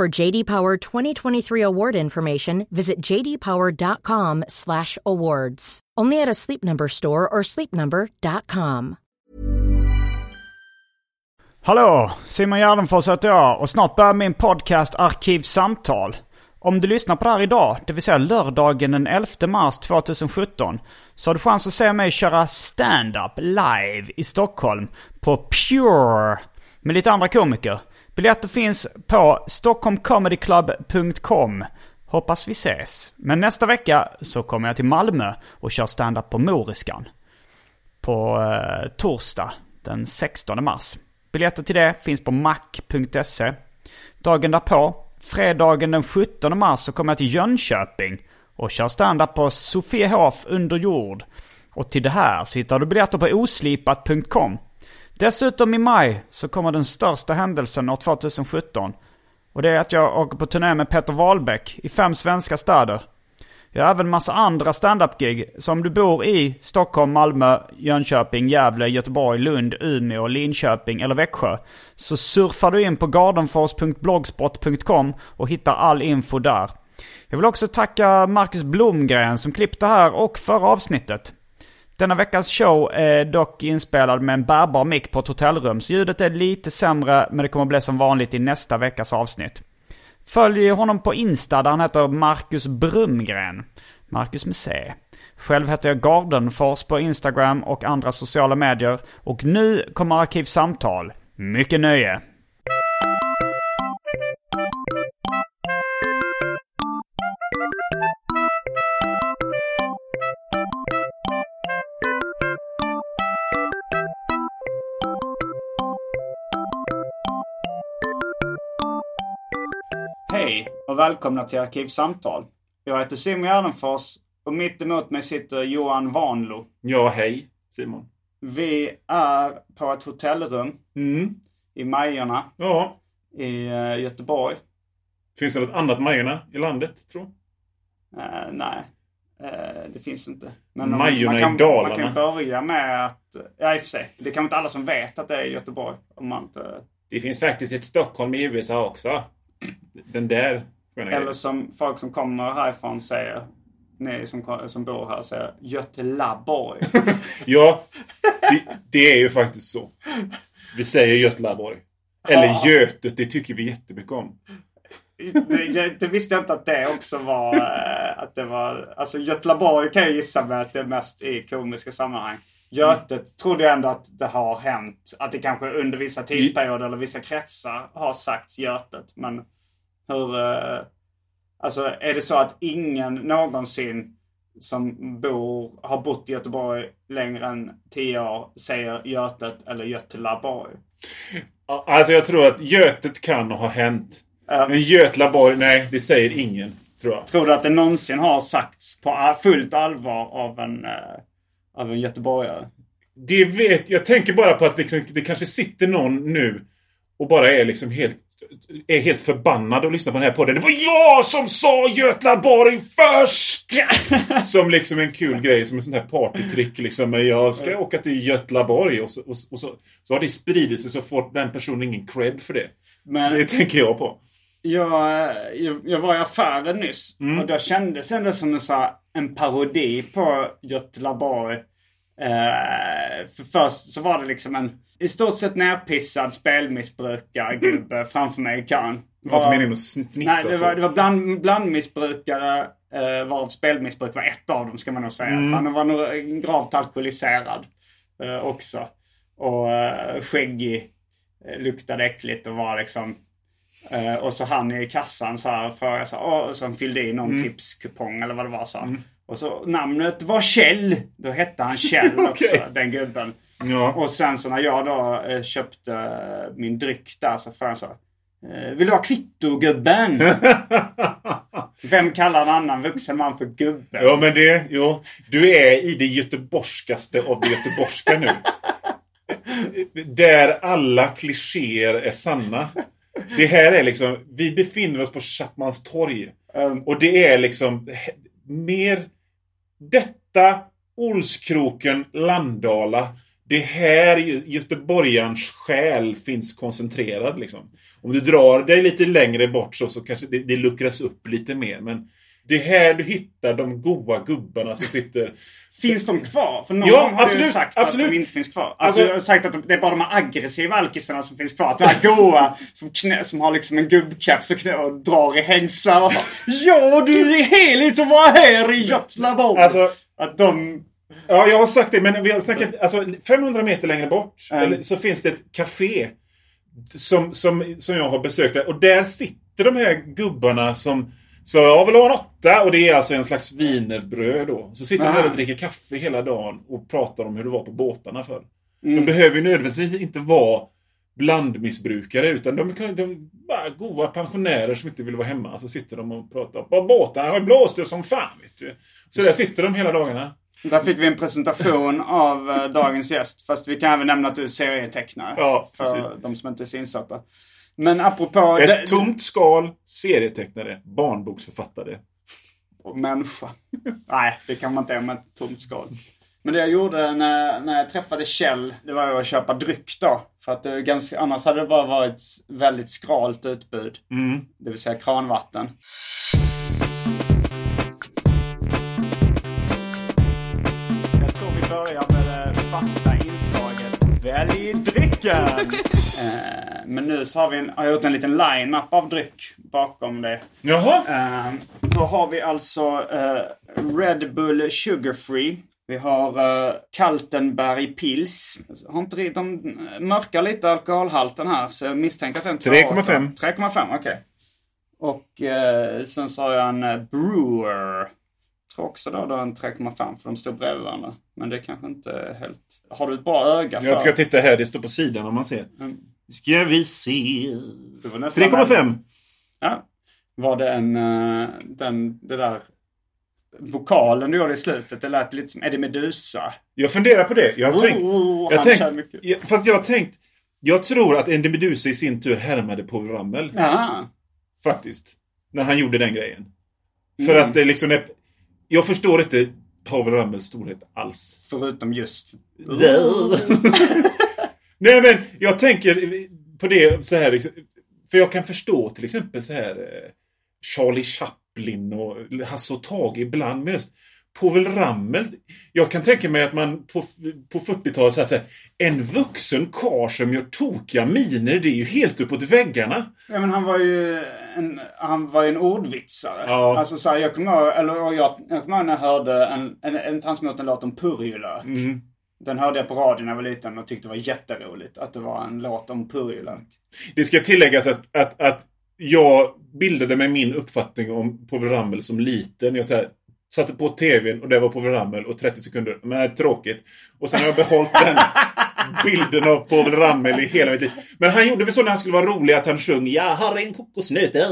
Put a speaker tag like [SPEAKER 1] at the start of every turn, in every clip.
[SPEAKER 1] For JD Power 2023 award information, visit jdpower.com/awards. Only at a Sleep Number store or sleepnumber.com.
[SPEAKER 2] Hallå! Simon Gärdenfors heter jag och snart börjar min podcast Arkivsamtal. Om du lyssnar på det här idag, det vill säga lördagen den 11 mars 2017, så har du chans att se mig köra stand-up live i Stockholm på Pure med lite andra komiker. Biljetter finns på stockholmcomedyclub.com. Hoppas vi ses. Men nästa vecka så kommer jag till Malmö och kör stand-up på Moriskan. På eh, torsdag den 16 mars. Biljetter till det finns på mac.se. Dagen därpå, fredagen den 17 mars, så kommer jag till Jönköping och kör stand-up på Sofiehof under jord. Och till det här så hittar du biljetter på oslipat.com. Dessutom i maj så kommer den största händelsen år 2017. Och det är att jag åker på turné med Peter Wahlbeck i fem svenska städer. Jag har även massa andra standup-gig. Så om du bor i Stockholm, Malmö, Jönköping, Gävle, Göteborg, Lund, Umeå, Linköping eller Växjö. Så surfar du in på gardenfors.blogspot.com och hittar all info där. Jag vill också tacka Marcus Blomgren som klippte här och förra avsnittet. Denna veckas show är dock inspelad med en bärbar mick på ett hotellrum, så ljudet är lite sämre, men det kommer bli som vanligt i nästa veckas avsnitt. Följ honom på Insta där han heter Marcus Brumgren. Marcus med C. Själv heter jag Gardenfors på Instagram och andra sociala medier. Och nu kommer Arkivsamtal. Mycket nöje! Och välkomna till Arkivsamtal. Jag heter Simon Gärdenfors och mitt emot mig sitter Johan Vanlo.
[SPEAKER 3] Ja, hej Simon.
[SPEAKER 2] Vi är på ett hotellrum
[SPEAKER 3] Mm.
[SPEAKER 2] i Majorna
[SPEAKER 3] Ja.
[SPEAKER 2] i eh, Göteborg.
[SPEAKER 3] Finns det något annat Majorna i landet, tror
[SPEAKER 2] Eh, nej, eh, det finns inte. Men
[SPEAKER 3] Majorna
[SPEAKER 2] man
[SPEAKER 3] i
[SPEAKER 2] kan,
[SPEAKER 3] Dalarna.
[SPEAKER 2] Man kan börja med att, ja i och för sig, det är kanske inte alla som vet att det är i Göteborg. Om man inte,
[SPEAKER 4] Det finns faktiskt ett Stockholm i USA också.
[SPEAKER 3] Den där
[SPEAKER 2] eller som folk som kommer härifrån säger, ni som, som bor här säger Götelaborg.
[SPEAKER 3] Ja, det, det är ju faktiskt så. Vi säger Götlaborg. Eller Götet, det tycker vi jättemycket om.
[SPEAKER 2] det, jag, det visste jag inte att det också var, eh, att det var, alltså Götlaborg kan jag gissa med att det är mest i komiska sammanhang. Götet trodde jag ändå att det har hänt. Att det kanske under vissa tidsperioder eller vissa kretsar har sagts Götet. Men hur... eh, Alltså är det så att ingen någonsin som bor, har bott i Göteborg längre än 10 år säger Götet eller Götelaborg?
[SPEAKER 3] Ja, Alltså jag tror att Götet kan ha hänt. Men Götlaborg, nej, det säger ingen. Tror jag.
[SPEAKER 2] Tror du att det någonsin har sagts på fullt allvar av en, eh, av en göteborgare?
[SPEAKER 3] Det vet jag. tänker bara på att liksom, det kanske sitter någon nu och bara är liksom helt är helt förbannad och lyssnar på den här podden. Det var jag som sa Götlaborg först! som liksom en kul grej, som en sån här partytrick liksom. Men jag ska åka till Götlaborg och, så, och, och så, så har det spridit sig så får den personen ingen cred för det.
[SPEAKER 2] Men
[SPEAKER 3] Det tänker jag på.
[SPEAKER 2] jag, jag, jag var i affären nyss och då kändes ändå som en, så här, en parodi på Götlaborg. Eh, för först så var det liksom en i stort sett nerpissad spelmissbrukargubbe framför mig i kön.
[SPEAKER 3] Det var inte meningen att fnissa
[SPEAKER 2] Nej, det var, det var bland, blandmissbrukare, eh, varav spelmissbruk var ett av dem ska man nog säga.
[SPEAKER 3] Mm.
[SPEAKER 2] Han var nog gravt alkoholiserad eh, också. Och eh, skäggig, luktade äckligt och var liksom... Och så han i kassan så här frågade så, åh, så han fyllde i någon
[SPEAKER 3] Mm.
[SPEAKER 2] tipskupong eller vad det var så. Och så namnet var Kjell. Då hette han Kjell också,
[SPEAKER 3] Okej.
[SPEAKER 2] den gubben.
[SPEAKER 3] Ja.
[SPEAKER 2] Och sen så när jag då eh, köpte min dryck där så frågade han så. Eh, vill du ha kvitto gubben? Vem kallar en annan vuxen man för gubben?
[SPEAKER 3] Ja men det, jo. Du är i det göteborgskaste av det göteborgska nu. Där alla klichéer är sanna. Det här är liksom, vi befinner oss på Chapmans torg.
[SPEAKER 2] Um,
[SPEAKER 3] Och det är liksom mer detta, Olskroken, Landala. Det här göteborgarens själ finns koncentrerad liksom. Om du drar dig lite längre bort så, så kanske det, det luckras upp lite mer. Men det är här du hittar de goa gubbarna som sitter
[SPEAKER 2] finns de kvar? För någon
[SPEAKER 3] Ja,
[SPEAKER 2] har
[SPEAKER 3] absolut,
[SPEAKER 2] ju sagt
[SPEAKER 3] absolut.
[SPEAKER 2] att de inte finns kvar. Alltså,
[SPEAKER 3] Alltså-
[SPEAKER 2] du har sagt att det är bara de här aggressiva alkisarna som finns kvar. Att det här goa som, knä, som har liksom en gubbkeps och, knä, och drar i hängslar och så. Ja, du är heligt att vara här i Götlaborg.
[SPEAKER 3] Alltså,
[SPEAKER 2] att de...
[SPEAKER 3] Ja, jag har sagt det, men vi har snackat... Alltså, 500 meter längre bort
[SPEAKER 2] Mm.
[SPEAKER 3] så finns det ett café som, som, som jag har besökt. Och där sitter de här gubbarna som... Så jag vill ha en åtta och det är alltså en slags wienerbröd då. Så sitter de där och dricker kaffe hela dagen och pratar om hur det var på båtarna förr.
[SPEAKER 2] Mm.
[SPEAKER 3] De behöver ju nödvändigtvis inte vara blandmissbrukare utan de är de bara goa pensionärer som inte vill vara hemma. Så sitter de och pratar. På båtarna har blåst som fan vet du. Så där sitter de hela dagarna.
[SPEAKER 2] Där fick vi en presentation av eh, dagens gäst. Fast vi kan även nämna att du är serietecknare.
[SPEAKER 3] Ja,
[SPEAKER 2] för de som inte är så insatta. Men apropå...
[SPEAKER 3] Ett
[SPEAKER 2] det-
[SPEAKER 3] tomt skal, serietecknare, barnboksförfattare.
[SPEAKER 2] och människa. Nej, det kan man inte med ett tomt skal. Men det jag gjorde när, när jag träffade Kjell, det var ju att köpa dryck då. För att det är ganska, annars hade det bara varit väldigt skralt utbud. Det vill säga kranvatten. Jag tror vi börjar med det fasta inslaget. Välj drycken! eh, men nu så har vi en, har jag gjort en liten line-up av dryck bakom det.
[SPEAKER 3] Jaha.
[SPEAKER 2] Eh, då har vi alltså eh, Red Bull Sugar Free. Vi har uh, Kaltenberg Pils. Har inte, de mörkar lite alkoholhalten här så jag misstänker att den tar
[SPEAKER 3] 3,5.
[SPEAKER 2] 3,5, okej. Och eh, sen så har jag en eh, Brewer. Tror också då, då en 3,5 för de står bredvid varandra. Men det är kanske inte är helt... Har du ett bra öga för?
[SPEAKER 3] Jag ska titta här, det står på sidan om man ser.
[SPEAKER 2] Mm.
[SPEAKER 3] Ska vi se.
[SPEAKER 2] Det var nästan
[SPEAKER 3] 3,5.
[SPEAKER 2] Ja. Var det en... eh, den, det där vokalen du gjorde i slutet, det lät lite som Eddie Meduza.
[SPEAKER 3] Jag funderar på det. Jag har tänkt...
[SPEAKER 2] Oh,
[SPEAKER 3] Jag tänkt
[SPEAKER 2] kör mycket.
[SPEAKER 3] ja, fast jag har tänkt... Jag tror att Eddie Meduza i sin tur härmade Povel Ramel.
[SPEAKER 2] Ja.
[SPEAKER 3] Faktiskt. När han gjorde den grejen.
[SPEAKER 2] Mm.
[SPEAKER 3] För att det liksom är... Jag förstår inte Povel Ramels storhet alls.
[SPEAKER 2] Förutom just...
[SPEAKER 3] Nej men jag tänker på det så här. liksom, För jag kan förstå till exempel så här eh, Charlie Chaplin och Hasse och Tage ibland. Men just Povel Ramel. Jag kan tänka mig att man på, på 40-talet så här, så här, En vuxen karl som gör tokiga miner, det är ju helt uppåt väggarna.
[SPEAKER 2] Ja, men han var ju en, han var ju en ordvitsare.
[SPEAKER 3] Ja.
[SPEAKER 2] Alltså så här, jag kommer ihåg, eller jag, jag kommer ihåg när jag hörde en, en, en han som gjort en låt om purjolök.
[SPEAKER 3] Mm.
[SPEAKER 2] Den hörde jag på radion när jag var liten och tyckte det var jätteroligt. Att det var en låt om purjolök.
[SPEAKER 3] Det ska tilläggas att, att, att jag bildade mig min uppfattning om Povel Ramel som liten. Jag så här, satte på tvn och det var Povel Ramel och 30 sekunder. Men det är tråkigt. Och sen har jag behållit den bilden av Povel Ramel i hela mitt liv. Men han gjorde väl så när han skulle vara rolig att han sjöng Jag har en kokosnöt. äh."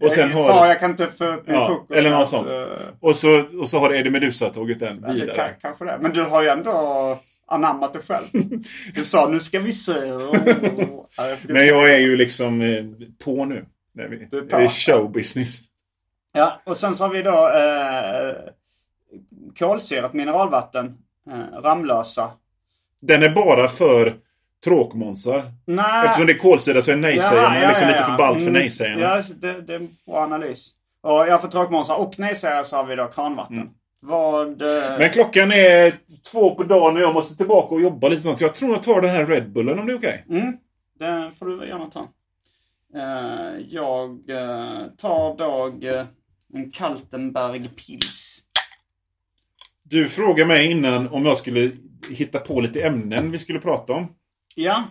[SPEAKER 3] Och sen har...
[SPEAKER 2] jag kan inte få upp
[SPEAKER 3] Ja, eller något sånt.
[SPEAKER 2] eh,
[SPEAKER 3] Och så, och så har Eddie Meduza tagit den
[SPEAKER 2] Ja,
[SPEAKER 3] vidare.
[SPEAKER 2] kan, kanske det. Men du har ju ändå anammat det själv. Du sa nu ska vi se.
[SPEAKER 3] Men jag är ju liksom eh, på nu. Det är showbusiness.
[SPEAKER 2] Ja, och sen så har vi då eh, kolsyrat mineralvatten. Eh, Ramlösa.
[SPEAKER 3] Den är bara för tråkmånsar.
[SPEAKER 2] Nej.
[SPEAKER 3] Eftersom det är kolsyra så är nej-sägarna
[SPEAKER 2] ja,
[SPEAKER 3] liksom
[SPEAKER 2] ja,
[SPEAKER 3] lite
[SPEAKER 2] ja.
[SPEAKER 3] för ballt för
[SPEAKER 2] Mm,
[SPEAKER 3] nej-sägarna.
[SPEAKER 2] Ja, det, det är en bra analys. Och ja, för tråkmånsar och nej-sägare så har vi då kranvatten. Vad... eh,
[SPEAKER 3] Mm. Men klockan är två på dagen och jag måste tillbaka och jobba lite sånt. Jag tror jag tar den här Red Bullen om det är okej.
[SPEAKER 2] Mm, den får du gärna ta. Eh, jag eh, tar då en Kaltenberg Pils.
[SPEAKER 3] Du frågade mig innan om jag skulle hitta på lite ämnen vi skulle prata om.
[SPEAKER 2] Ja,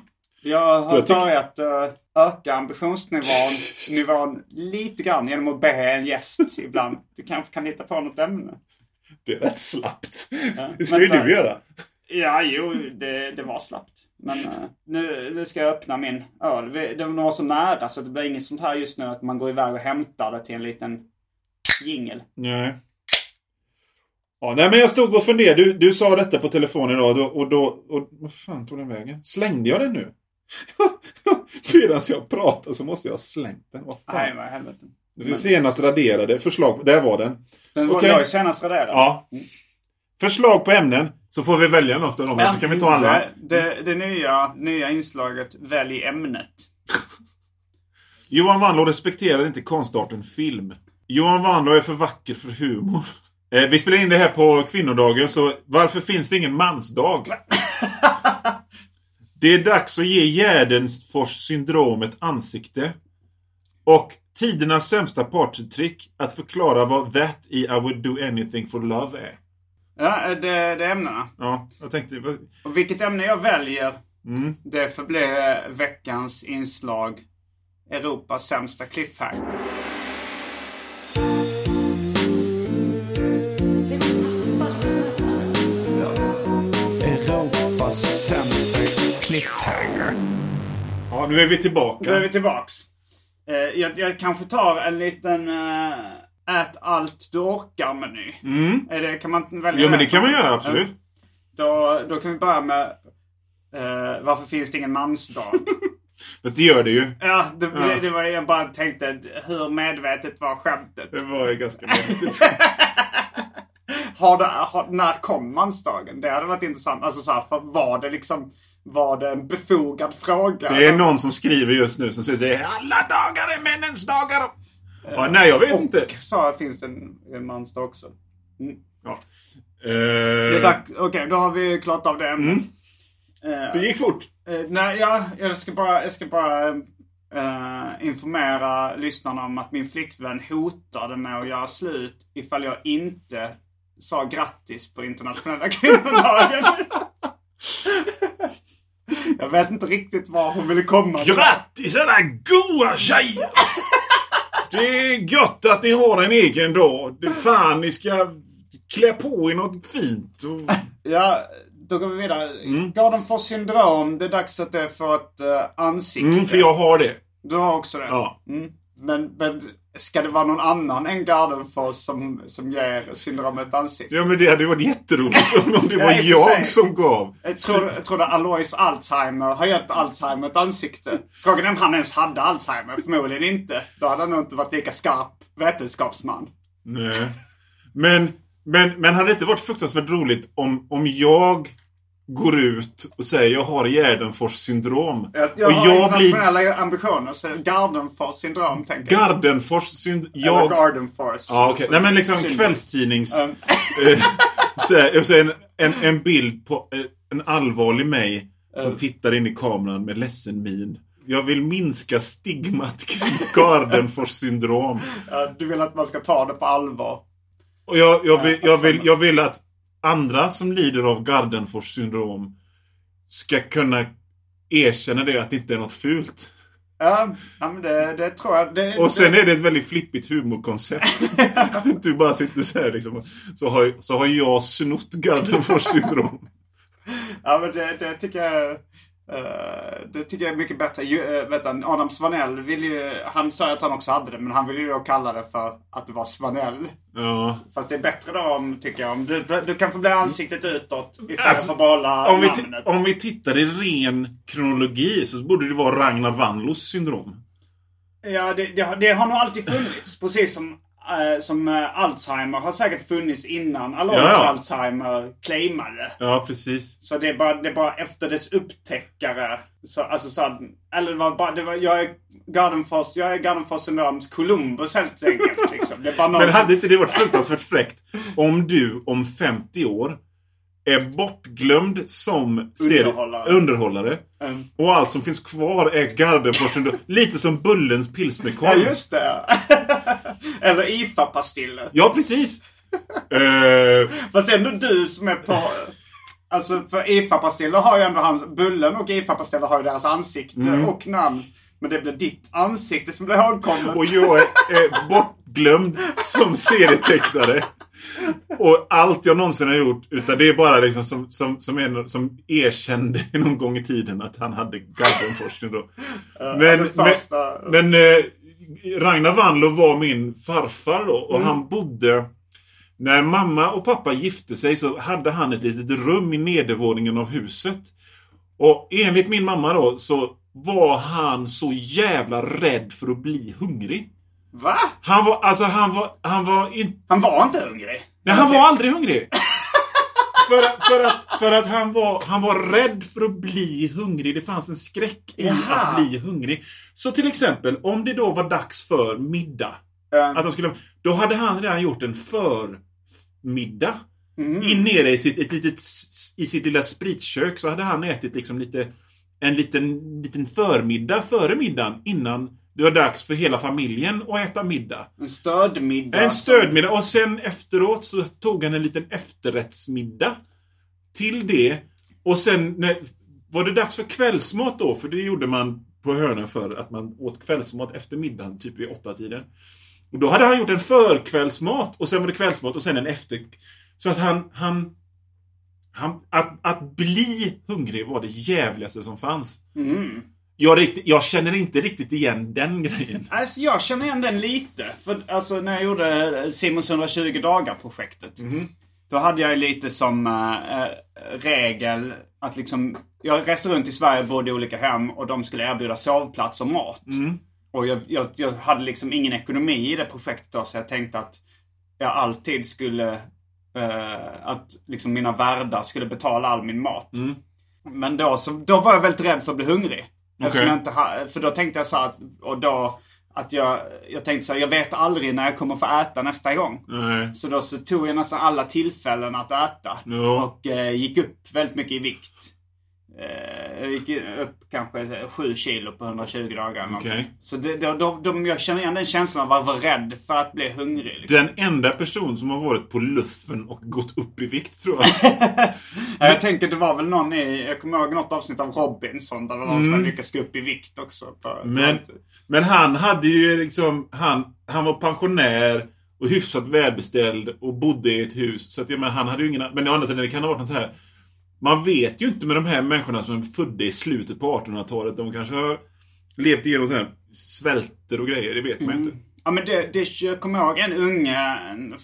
[SPEAKER 2] jag har
[SPEAKER 3] Jag
[SPEAKER 2] börjat eh, öka ambitionsnivån nivån lite grann genom att be en gäst ibland. Du kanske kan hitta på något ämne.
[SPEAKER 3] Det är rätt slappt.
[SPEAKER 2] Ja,
[SPEAKER 3] Det ska ju
[SPEAKER 2] vänta.
[SPEAKER 3] du göra.
[SPEAKER 2] Ja, jo, det, det var slappt. Men eh, nu, nu ska jag öppna min öl. Den var så nära så det blir inget sånt här just nu att man går iväg och hämtar det till en liten jingel.
[SPEAKER 3] Nej. Ja, nej men jag stod och funderade. Du, du sa detta på telefon idag och då, och då... Och, vad fan tog den vägen? Slängde jag den nu? Medan jag pratar så måste jag ha slängt den. Vad fan?
[SPEAKER 2] Nej, vad helvete.
[SPEAKER 3] Det senast raderade förslag. Där var den.
[SPEAKER 2] Den var ju senast raderad.
[SPEAKER 3] Ja. Förslag på ämnen. Så får vi välja något av dem. så kan vi ta alla.
[SPEAKER 2] Det, det, nya, nya inslaget Välj ämnet.
[SPEAKER 3] Johan Wanlo respekterar inte konstarten film. Johan Wanlo är för vacker för humor. Eh, vi spelar in det här på kvinnodagen, så varför finns det ingen mansdag? Det är dags att ge Gärdenfors syndrom ett ansikte. Och tidernas sämsta partytrick att förklara vad that i I would do anything for love är.
[SPEAKER 2] Ja, det, det är ämnena.
[SPEAKER 3] Ja, jag tänkte...
[SPEAKER 2] Och vilket ämne jag väljer,
[SPEAKER 3] Mm.
[SPEAKER 2] det förblir veckans inslag Europas sämsta cliffhanger. Cliffhanger.
[SPEAKER 3] Ja, nu är vi tillbaka.
[SPEAKER 2] Då är vi tillbaks. Eh, jag, jag kanske tar en liten eh, ät allt du orkar-meny.
[SPEAKER 3] Mm.
[SPEAKER 2] Är det, kan man välja
[SPEAKER 3] Jo, men det kan man göra, absolut.
[SPEAKER 2] Då, då kan vi börja med eh, varför finns det ingen mansdag?
[SPEAKER 3] Fast det gör det ju.
[SPEAKER 2] ja, det,
[SPEAKER 3] Ja.
[SPEAKER 2] Det, var, jag bara tänkte hur medvetet var skämtet?
[SPEAKER 3] Det var ju ganska medvetet.
[SPEAKER 2] Har det, har, när kom mansdagen? Det hade varit intressant. Alltså så här, för var det liksom var det en befogad fråga?
[SPEAKER 3] Det är någon som skriver just nu som säger alla dagar är männens dagar. Ja, nej, jag vet inte.
[SPEAKER 2] Och så finns det en, en mansdag också.
[SPEAKER 3] Ja.
[SPEAKER 2] Är
[SPEAKER 3] Eh,
[SPEAKER 2] dags- Okej, då har vi klarat av det ämnet. Eh,
[SPEAKER 3] det gick fort.
[SPEAKER 2] Eh, nej, ja, jag ska bara, jag ska bara eh, informera lyssnarna om att min flickvän hotade med att göra slut ifall jag inte sa grattis på internationella kvinnodagen. jag vet inte riktigt var hon ville komma.
[SPEAKER 3] Grattis alla goa tjejer! Det är gött att ni har en egen dag. Det fan, ni ska klä på er något fint. Och...
[SPEAKER 2] Ja, då går vi vidare. Gardenfors syndrom, det är dags att det får ett uh, ansikte.
[SPEAKER 3] Mm, för jag har det.
[SPEAKER 2] Du har också det?
[SPEAKER 3] Ja.
[SPEAKER 2] Mm. Men, men ska det vara någon annan än Gardenfors som, som ger syndromet ansikte?
[SPEAKER 3] Ja, men det hade varit jätteroligt om det
[SPEAKER 2] Ja,
[SPEAKER 3] var
[SPEAKER 2] sig.
[SPEAKER 3] jag som gav.
[SPEAKER 2] Jag tror, jag tror att Alois Alzheimer har gett Alzheimer ett ansikte. Frågan är om han ens hade Alzheimer. Förmodligen inte. Då hade han nog inte varit lika skarp vetenskapsman.
[SPEAKER 3] Nej. Men, men, men hade det inte varit fruktansvärt roligt om, om jag går ut och säger jag har Gärdenfors syndrom.
[SPEAKER 2] Jag, jag
[SPEAKER 3] och
[SPEAKER 2] har
[SPEAKER 3] jag blir
[SPEAKER 2] internationella ambitioner. Så Gardenfors syndrom tänker jag.
[SPEAKER 3] Gardenfors syndrom.
[SPEAKER 2] Eller
[SPEAKER 3] Jag...
[SPEAKER 2] Gardenfors.
[SPEAKER 3] Ja, okej. Nej, men liksom
[SPEAKER 2] Syndrom.
[SPEAKER 3] kvällstidnings...
[SPEAKER 2] Um,
[SPEAKER 3] så en, en, en bild på eh, en allvarlig mig som tittar in i kameran med ledsen min. Jag vill minska stigmat kring Gardenfors syndrom.
[SPEAKER 2] du vill att man ska ta det på allvar.
[SPEAKER 3] Och jag, jag, vill, jag, vill, jag vill att andra som lider av Gardenfors syndrom ska kunna erkänna det att det inte är något fult.
[SPEAKER 2] Ja, ja men det, det tror jag. Det,
[SPEAKER 3] Och sen
[SPEAKER 2] det,
[SPEAKER 3] är det ett väldigt flippigt humorkoncept. du bara sitter så här liksom. Så har, så har jag snott Gardenfors syndrom.
[SPEAKER 2] Ja men det, det tycker jag... eh, det tycker jag är mycket bättre. Ju, vet du, Adam Svanell vill ju... Han sa att han också hade det, men han ville ju då kalla det för att det var Svanell.
[SPEAKER 3] Ja.
[SPEAKER 2] Fast det är bättre då om, tycker jag, om du, du kan få bli ansiktet utåt ifall
[SPEAKER 3] Alltså,
[SPEAKER 2] jag får behålla
[SPEAKER 3] Om vi,
[SPEAKER 2] namnet.
[SPEAKER 3] om vi tittar i ren kronologi så borde det vara Ragnar Vanlos syndrom.
[SPEAKER 2] Ja, det, det, det har nog alltid funnits. Precis som, eh, som eh, Alzheimer har säkert funnits innan Alois
[SPEAKER 3] Ja, ja.
[SPEAKER 2] Alzheimer claimade.
[SPEAKER 3] Ja, precis.
[SPEAKER 2] Så det är bara, det är bara efter dess upptäckare. Så, alltså så, att- eller det var bara, det var, jag är Gardenfors, jag är Gardenfors syndroms Columbus helt enkelt. Liksom.
[SPEAKER 3] Men hade inte det varit fruktansvärt fräckt om du om 50 år är bortglömd som
[SPEAKER 2] Underhållare.
[SPEAKER 3] underhållare.
[SPEAKER 2] Mm.
[SPEAKER 3] Och allt som finns kvar är Gardenforsen. Lite som Bullens
[SPEAKER 2] Ja,
[SPEAKER 3] pilsnerkorv.
[SPEAKER 2] just det. Eller IFA-pastiller.
[SPEAKER 3] Ja, precis. Eh,
[SPEAKER 2] Fast ändå du som är på... Alltså för IFA-pastiller har ju ändå hans... Bullen och IFA-pastiller har ju deras ansikte
[SPEAKER 3] Mm.
[SPEAKER 2] och namn. Men det blir ditt ansikte som blir ihågkommet.
[SPEAKER 3] och jag är, är bortglömd som serietecknare. Och allt jag någonsin har gjort, utan det är bara liksom som, som, som, en, som erkände någon gång i tiden att han hade Gardenforsen då. Men, men, men eh, Ragnar Wanlo var min farfar då och
[SPEAKER 2] Mm.
[SPEAKER 3] han bodde när mamma och pappa gifte sig så hade han ett litet rum i nedervåningen av huset. Och enligt min mamma då så var han så jävla rädd för att bli hungrig.
[SPEAKER 2] Va?
[SPEAKER 3] Han var, alltså han var, han var inte...
[SPEAKER 2] Han var inte hungrig.
[SPEAKER 3] Nej, han var aldrig hungrig. för, att- för, att, för att han var, han var rädd för att bli hungrig. Det fanns en skräck i
[SPEAKER 2] Jaha.
[SPEAKER 3] att bli hungrig. Så till exempel, om det då var dags för middag.
[SPEAKER 2] Eh,
[SPEAKER 3] Att de skulle, då hade han redan gjort en förmiddag.
[SPEAKER 2] mm.
[SPEAKER 3] In nere i sitt, ett litet, i sitt lilla spritkök så hade han ätit liksom lite, en liten, liten förmiddag före middagen innan det var dags för hela familjen att äta middag.
[SPEAKER 2] En stödmiddag.
[SPEAKER 3] En stödmiddag och sen efteråt så tog han en liten efterrättsmiddag till det. Och sen när, var det dags för kvällsmat då, för det gjorde man på hörnan för att man åt kvällsmat efter middagen, typ vid åtta tiden. Och då hade han gjort en förkvällsmat och sen var det kvällsmat och sen en efter... Så att han... han, han att, att bli hungrig var det jävligaste som fanns.
[SPEAKER 2] Mm.
[SPEAKER 3] Jag, riktigt, jag känner inte riktigt igen den grejen.
[SPEAKER 2] Alltså jag känner igen den lite. För alltså när jag gjorde Simons 120 dagar-projektet.
[SPEAKER 3] Mhm.
[SPEAKER 2] Då hade jag lite som eh, regel att liksom... Jag reste runt i Sverige och bodde i olika hem och de skulle erbjuda sovplats och mat.
[SPEAKER 3] Mm.
[SPEAKER 2] Och jag, jag, jag hade liksom ingen ekonomi i det projektet då, så jag tänkte att jag alltid skulle... eh, att liksom mina värdar skulle betala all min mat.
[SPEAKER 3] Mm.
[SPEAKER 2] Men då, så, då var jag väldigt rädd för att bli hungrig. Jag inte ha, för då tänkte jag så här, att- och då, att jag, jag tänkte så här, jag vet aldrig när jag kommer få äta nästa gång.
[SPEAKER 3] Nej.
[SPEAKER 2] Så då så tog jag nästan alla tillfällen att äta.
[SPEAKER 3] Ja.
[SPEAKER 2] Och eh, gick upp väldigt mycket i vikt. Eh, jag gick upp kanske 7 kilo på 120 dagar. någonting. Så det, då, då, då, jag känner igen den känslan av att vara rädd för att bli hungrig. Liksom.
[SPEAKER 3] Den enda person som har varit på luffen och gått upp i vikt tror jag.
[SPEAKER 2] Ja, Jag tänker det var väl någon i, jag kommer ihåg något avsnitt av Robinson där det var någon som hade lyckats gå upp i vikt också. På,
[SPEAKER 3] Mm. Men, men han hade ju liksom, han, han var pensionär och hyfsat välbeställd och bodde i ett hus. Så att, ja, men han hade ju ingen, men å andra sidan det kan ha varit något så här. Man vet ju inte med de här människorna som är födda i slutet på 1800-talet. De kanske har levt igenom så här svälter och grejer. Det vet man inte.
[SPEAKER 2] Ja men det, det jag kommer ihåg en unge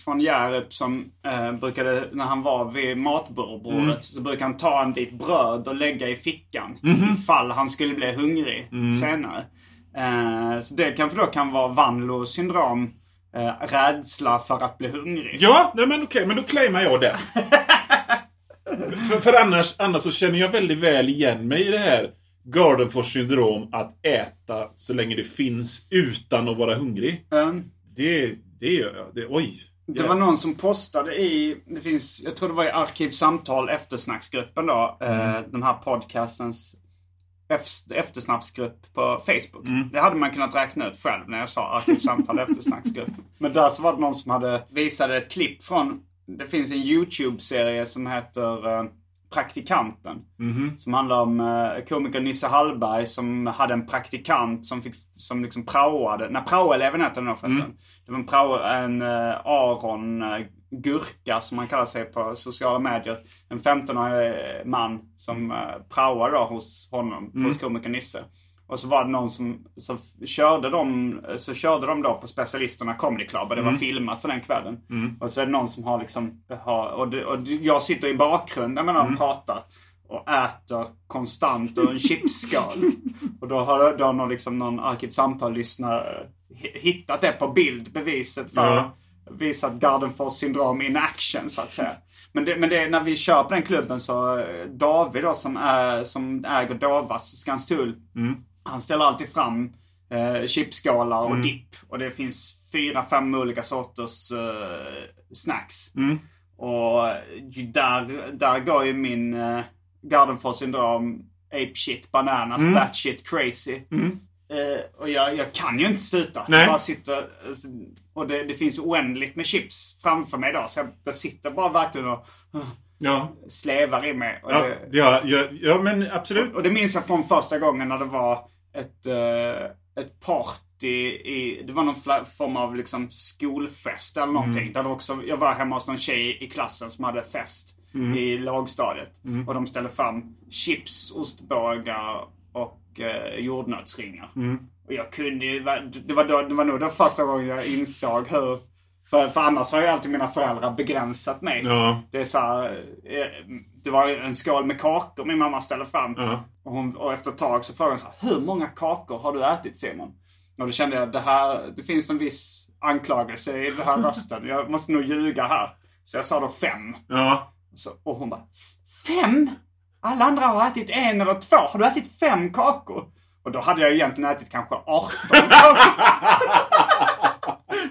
[SPEAKER 2] från Hjärup som eh, brukade, när han var vid matbordet,
[SPEAKER 3] Mm.
[SPEAKER 2] så brukade han ta en bit bröd och lägga i fickan.
[SPEAKER 3] Mhm.
[SPEAKER 2] Ifall han skulle bli hungrig
[SPEAKER 3] Mm.
[SPEAKER 2] senare. Eh, så det kanske då kan vara Vanlo syndrom. Eh, rädsla för att bli hungrig.
[SPEAKER 3] Ja, nej men okej, men då claimar jag det. för, för annars, annars så känner jag väldigt väl igen mig i det här Gardenfors syndrom att äta så länge det finns utan att vara hungrig.
[SPEAKER 2] Eh,
[SPEAKER 3] Det, det gör jag. Det, oj.
[SPEAKER 2] Det var någon som postade i, det finns, jag tror det var i Arkivsamtal eftersnacksgruppen då, eh, den här podcastens ef- eftersnacksgrupp på Facebook. Det hade man kunnat räkna ut själv när jag sa Arkivsamtal eftersnacksgrupp. Men där så var det någon som hade visade ett klipp från, det finns en YouTube-serie som heter eh, Praktikanten. Som handlar om eh, komikern Nisse Hallberg som hade en praktikant som fick som liksom praoade. Nej, praoeleven heter den då förresten. Det var en, prao, en eh, Aron eh, Gurka som man kallar sig på sociala medier. En 15-årig man som eh, praoade då hos honom, hos komikern Nisse. Och så var det någon som så körde dem, så körde de då på specialisterna Comedy Club och det var filmat för den kvällen. Och så är det någon som har liksom, har, och, det, och jag sitter i bakgrunden när de pratar. Och äter konstant ur en chipsskal. och då har, då har någon, liksom, någon arkivsamtal-lyssnare hi- hittat det på bild, beviset för
[SPEAKER 3] Ja.
[SPEAKER 2] visat Gardenfors syndrom in action så att säga. Men, det, men det, när vi kör på den klubben så eh, David då som, är, som äger Dovas Skanstull. Han ställer alltid fram eh, chipskålar och dipp. Och det finns fyra, fem olika sorters eh, snacks. Och där, där går ju min uh, Gardenfors syndrom ape shit bananas,
[SPEAKER 3] Mm.
[SPEAKER 2] batshit crazy. Eh, och jag, jag kan ju inte sluta.
[SPEAKER 3] Nej.
[SPEAKER 2] Jag bara sitter, eh, och det, det finns oändligt med chips framför mig idag. Så jag, jag sitter bara verkligen och uh,
[SPEAKER 3] Ja,
[SPEAKER 2] slevar i mig. Och
[SPEAKER 3] ja,
[SPEAKER 2] det,
[SPEAKER 3] ja, ja, ja men absolut.
[SPEAKER 2] och det minns jag från första gången när det var ett, eh, ett party i, det var någon form av liksom skolfest eller någonting. Där det också, jag var hemma hos någon tjej i klassen som hade fest i lågstadiet. Och de ställde fram chips, ostbågar och eh, jordnötsringar. Och jag kunde ju, det var, då, det var nog den första gången jag insåg hur för, för annars har ju alltid mina föräldrar begränsat mig.
[SPEAKER 3] Ja.
[SPEAKER 2] Det är så här, eh, det var en skål med kakor min mamma ställde fram.
[SPEAKER 3] Ja.
[SPEAKER 2] Och, hon, och efter ett tag så frågade hon så här, hur många kakor har du ätit Simon? Och då kände jag att det här, det finns en viss anklagelse i den här rösten. Jag måste nog ljuga här. Så jag sa då fem.
[SPEAKER 3] Ja.
[SPEAKER 2] Så, och hon bara, fem? Alla andra har ätit en eller två. Har du ätit fem kakor? Och då hade jag egentligen ätit kanske 18 kakor.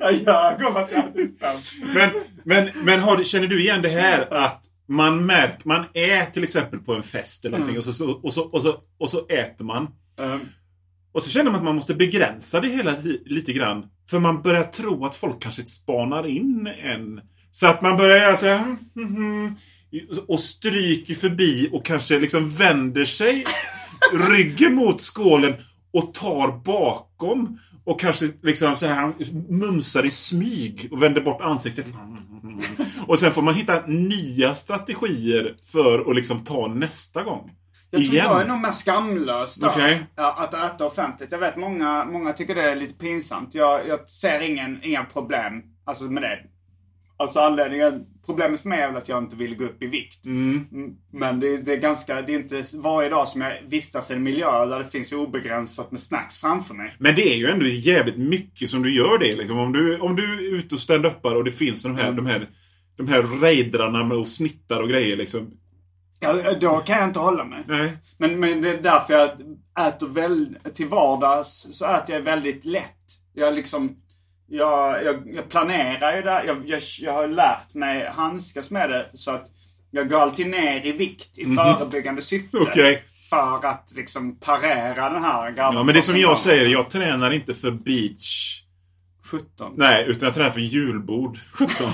[SPEAKER 2] Jag ljög om att jag ätit fem.
[SPEAKER 3] Men, men, men har, känner du igen det här att man märker, man är till exempel på en fest eller någonting och, så, och, så, och, så, och så äter man.
[SPEAKER 2] Um,
[SPEAKER 3] Och så känner man att man måste begränsa det hela lite grann. För man börjar tro att folk kanske spanar in en. Så att man börjar göra så här, "Mm, mm, mm", och stryker förbi och kanske liksom vänder sig ryggen mot skålen och tar bakom. Och kanske liksom så här mumsar i smyg och vänder bort ansiktet. Och sen får man hitta nya strategier för att liksom ta nästa gång.
[SPEAKER 2] Jag tror
[SPEAKER 3] Igen.
[SPEAKER 2] jag är nog mer skamlös där. Ja, att äta offentligt. Jag vet många, många tycker det är lite pinsamt. Jag, jag ser ingen, inga problem alltså med det. Alltså anledningen, problemet för mig är väl att jag inte vill gå upp i vikt. Mm, Men det, det är ganska, det är inte varje dag som jag vistas i en miljö där det finns obegränsat med snacks framför mig.
[SPEAKER 3] Men det är ju ändå jävligt mycket som du gör det. Liksom. Om, du, om du är ute och stand-upar och det finns de här, de här, de här raidrarna med och snittar och grejer. Liksom.
[SPEAKER 2] Ja, då kan jag inte hålla mig.
[SPEAKER 3] Nej.
[SPEAKER 2] Men, men det är därför jag äter väl, till vardags så äter jag väldigt lätt. Jag liksom, jag, jag, jag planerar ju där. Jag, jag, jag har lärt mig handskas med det så att jag går alltid ner i vikt i förebyggande syfte.
[SPEAKER 3] Mhm. Okej.
[SPEAKER 2] För att liksom parera den här
[SPEAKER 3] Ja, men det är som jag säger, jag tränar inte för beach.
[SPEAKER 2] 17.
[SPEAKER 3] Nej, utan jag tränar för julbord. 17.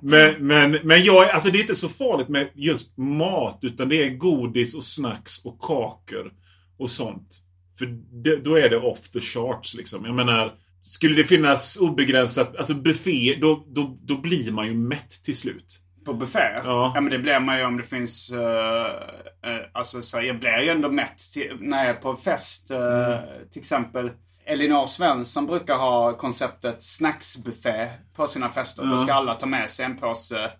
[SPEAKER 3] men, men, men jag, alltså det är inte så farligt med just mat. Utan det är godis och snacks och kakor och sånt. För det, då är det off the charts liksom. Jag menar, skulle det finnas obegränsat, alltså buffé, då, då, då blir man ju mätt till slut.
[SPEAKER 2] På buffé?
[SPEAKER 3] Ja.
[SPEAKER 2] men det blir man ju om det finns... eh, eh, alltså så jag blir ju ändå mätt till, när jag är på fest. eh, Till exempel Elinor Svensson brukar ha konceptet snacksbuffé på sina fester. Då ska alla ta med sig en påse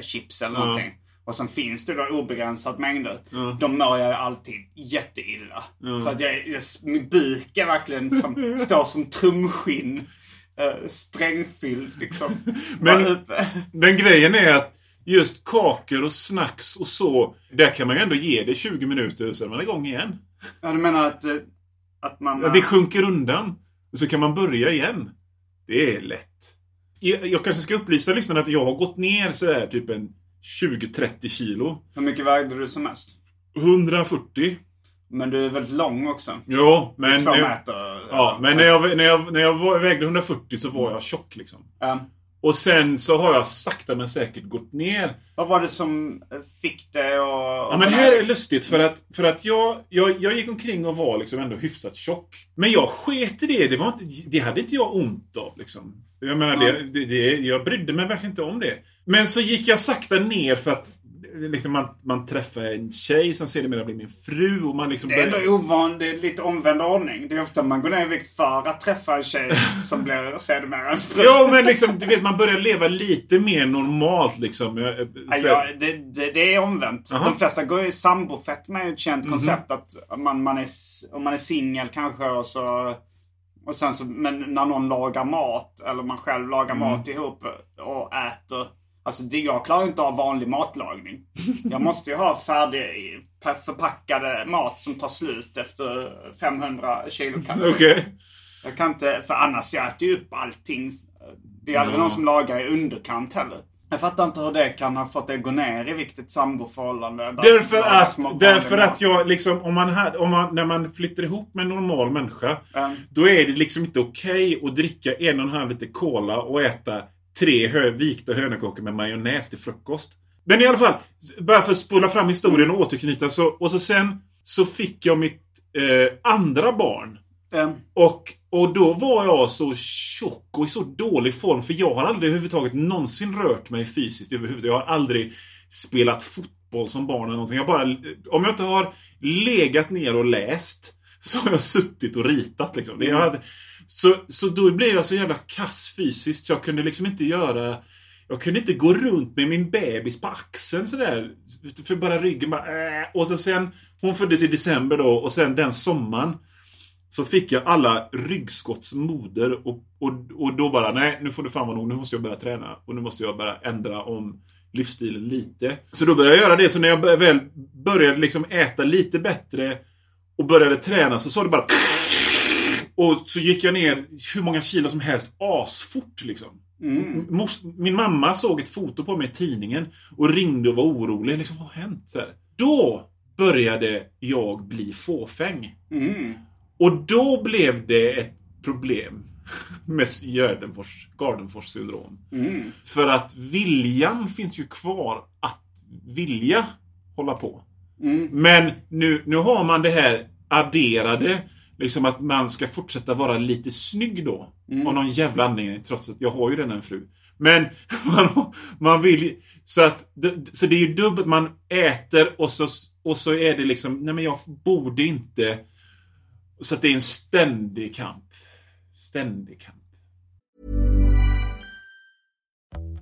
[SPEAKER 2] chips eller någonting. Och sen finns det då obegränsat mängder. Då mår jag alltid jätteilla. För att jag, jag, min buk är verkligen som, står som trumskinn. Uh, sprängfylld liksom.
[SPEAKER 3] Men- Men grejen är att just kakor och snacks och så, där kan man ju ändå ge det 20 minuter, sen är man igång igen.
[SPEAKER 2] Ja, du menar att, eh, att man...
[SPEAKER 3] Ja, det sjunker undan. Och så kan man börja igen. Det är lätt. Jag, jag kanske ska upplysa lyssnarna att jag har gått ner sådär typ en 20-30 kilo.
[SPEAKER 2] Hur mycket vägde du som mest?
[SPEAKER 3] 140.
[SPEAKER 2] Men du är väldigt lång också.
[SPEAKER 3] Ja, men...
[SPEAKER 2] Två meter.
[SPEAKER 3] Ja, men när jag, när, jag, när jag vägde 140 så var jag tjock liksom.
[SPEAKER 2] Ja.
[SPEAKER 3] Och sen så har jag sakta men säkert gått ner.
[SPEAKER 2] Vad var det som fick dig att...
[SPEAKER 3] Ja men här är lustigt för att, för att jag, jag, jag gick omkring och var liksom ändå hyfsat tjock. Men jag sket i det. Det, var inte, det hade inte jag ont av. Liksom. Jag menar, det, det, det, jag brydde mig verkligen inte om det. Men så gick jag sakta ner för att liksom, man, man träffar en tjej som sedermera blir min fru. Och man liksom
[SPEAKER 2] Det är
[SPEAKER 3] börjar-
[SPEAKER 2] ändå ovanligt, det är lite omvänd ordning. Det är ofta man går ner i vikt för att träffa en tjej som blir sedermera en fru.
[SPEAKER 3] Ja men liksom, du vet man börjar leva lite mer normalt liksom. Så-
[SPEAKER 2] ja, det, det, det är omvänt.
[SPEAKER 3] Aha.
[SPEAKER 2] De flesta går ju i sambofett med ett känt
[SPEAKER 3] Mhm.
[SPEAKER 2] koncept att man, man är, om man är singel kanske och så... Och sen så, men när någon lagar mat eller man själv lagar
[SPEAKER 3] Mm.
[SPEAKER 2] mat ihop och äter. Alltså det, jag klarar inte av vanlig matlagning. Jag måste ju ha färdig förpackade mat som tar slut efter 500 kilokalorier.
[SPEAKER 3] Okej.
[SPEAKER 2] Jag kan inte, för annars jag äter ju upp allting. Det är aldrig någon som lagar i underkant heller. Jag fattar inte hur det kan ha fått det att gå ner i vikt ett samboförhållande. där
[SPEAKER 3] Därför att, därför att jag liksom, om man, hade, om man, när man flyttar ihop med en normal människa.
[SPEAKER 2] Ja.
[SPEAKER 3] Då är det liksom inte okej att dricka en och en halv liter cola och äta tre hö, vikta hönökåkor med majonnäs till frukost. Men i alla fall, bara för att spola fram historien och återknyta så, och så sen så fick jag mitt eh, andra barn.
[SPEAKER 2] Eh,
[SPEAKER 3] Och, och då var jag så tjock och i så dålig form för jag har aldrig överhuvudtaget någonsin rört mig fysiskt överhuvudtaget. Jag har aldrig spelat fotboll som barn eller någonting. Jag bara, om jag inte har legat ner och läst så har jag suttit och ritat liksom. Det jag hade, så, så då blev jag så jävla kass fysiskt så jag kunde liksom inte göra jag kunde inte gå runt med min bebis på axeln sådär. För bara ryggen bara... Äh. Och så sen... Hon föddes i december då och sen den sommaren så fick jag alla ryggskottsmoder och, och, och då bara nej, nu får det fan vara nog. Nu måste jag börja träna och nu måste jag börja ändra om livsstilen lite. Så då började jag göra det. Så när jag väl började liksom äta lite bättre och började träna så sa det bara och så gick jag ner hur många kilo som helst asfort liksom. Mos- Min mamma såg ett foto på mig i tidningen och ringde och var orolig. Liksom, vad har hänt? Så här. Då började jag bli fåfäng.
[SPEAKER 2] mm.
[SPEAKER 3] Och då blev det ett problem med Gardenfors, Gardenfors syndrom.
[SPEAKER 2] Mm.
[SPEAKER 3] För att viljan finns ju kvar att vilja hålla på.
[SPEAKER 2] Mm.
[SPEAKER 3] Men nu, nu har man det här adderade, liksom att man ska fortsätta vara lite snygg då. Av någon jävla anledning, trots att jag har ju redan en fru. Men man, man vill så att, så det är ju dubbelt, man äter och så, och så är det liksom, nej men jag borde inte. Så att det är en ständig kamp. Ständig kamp.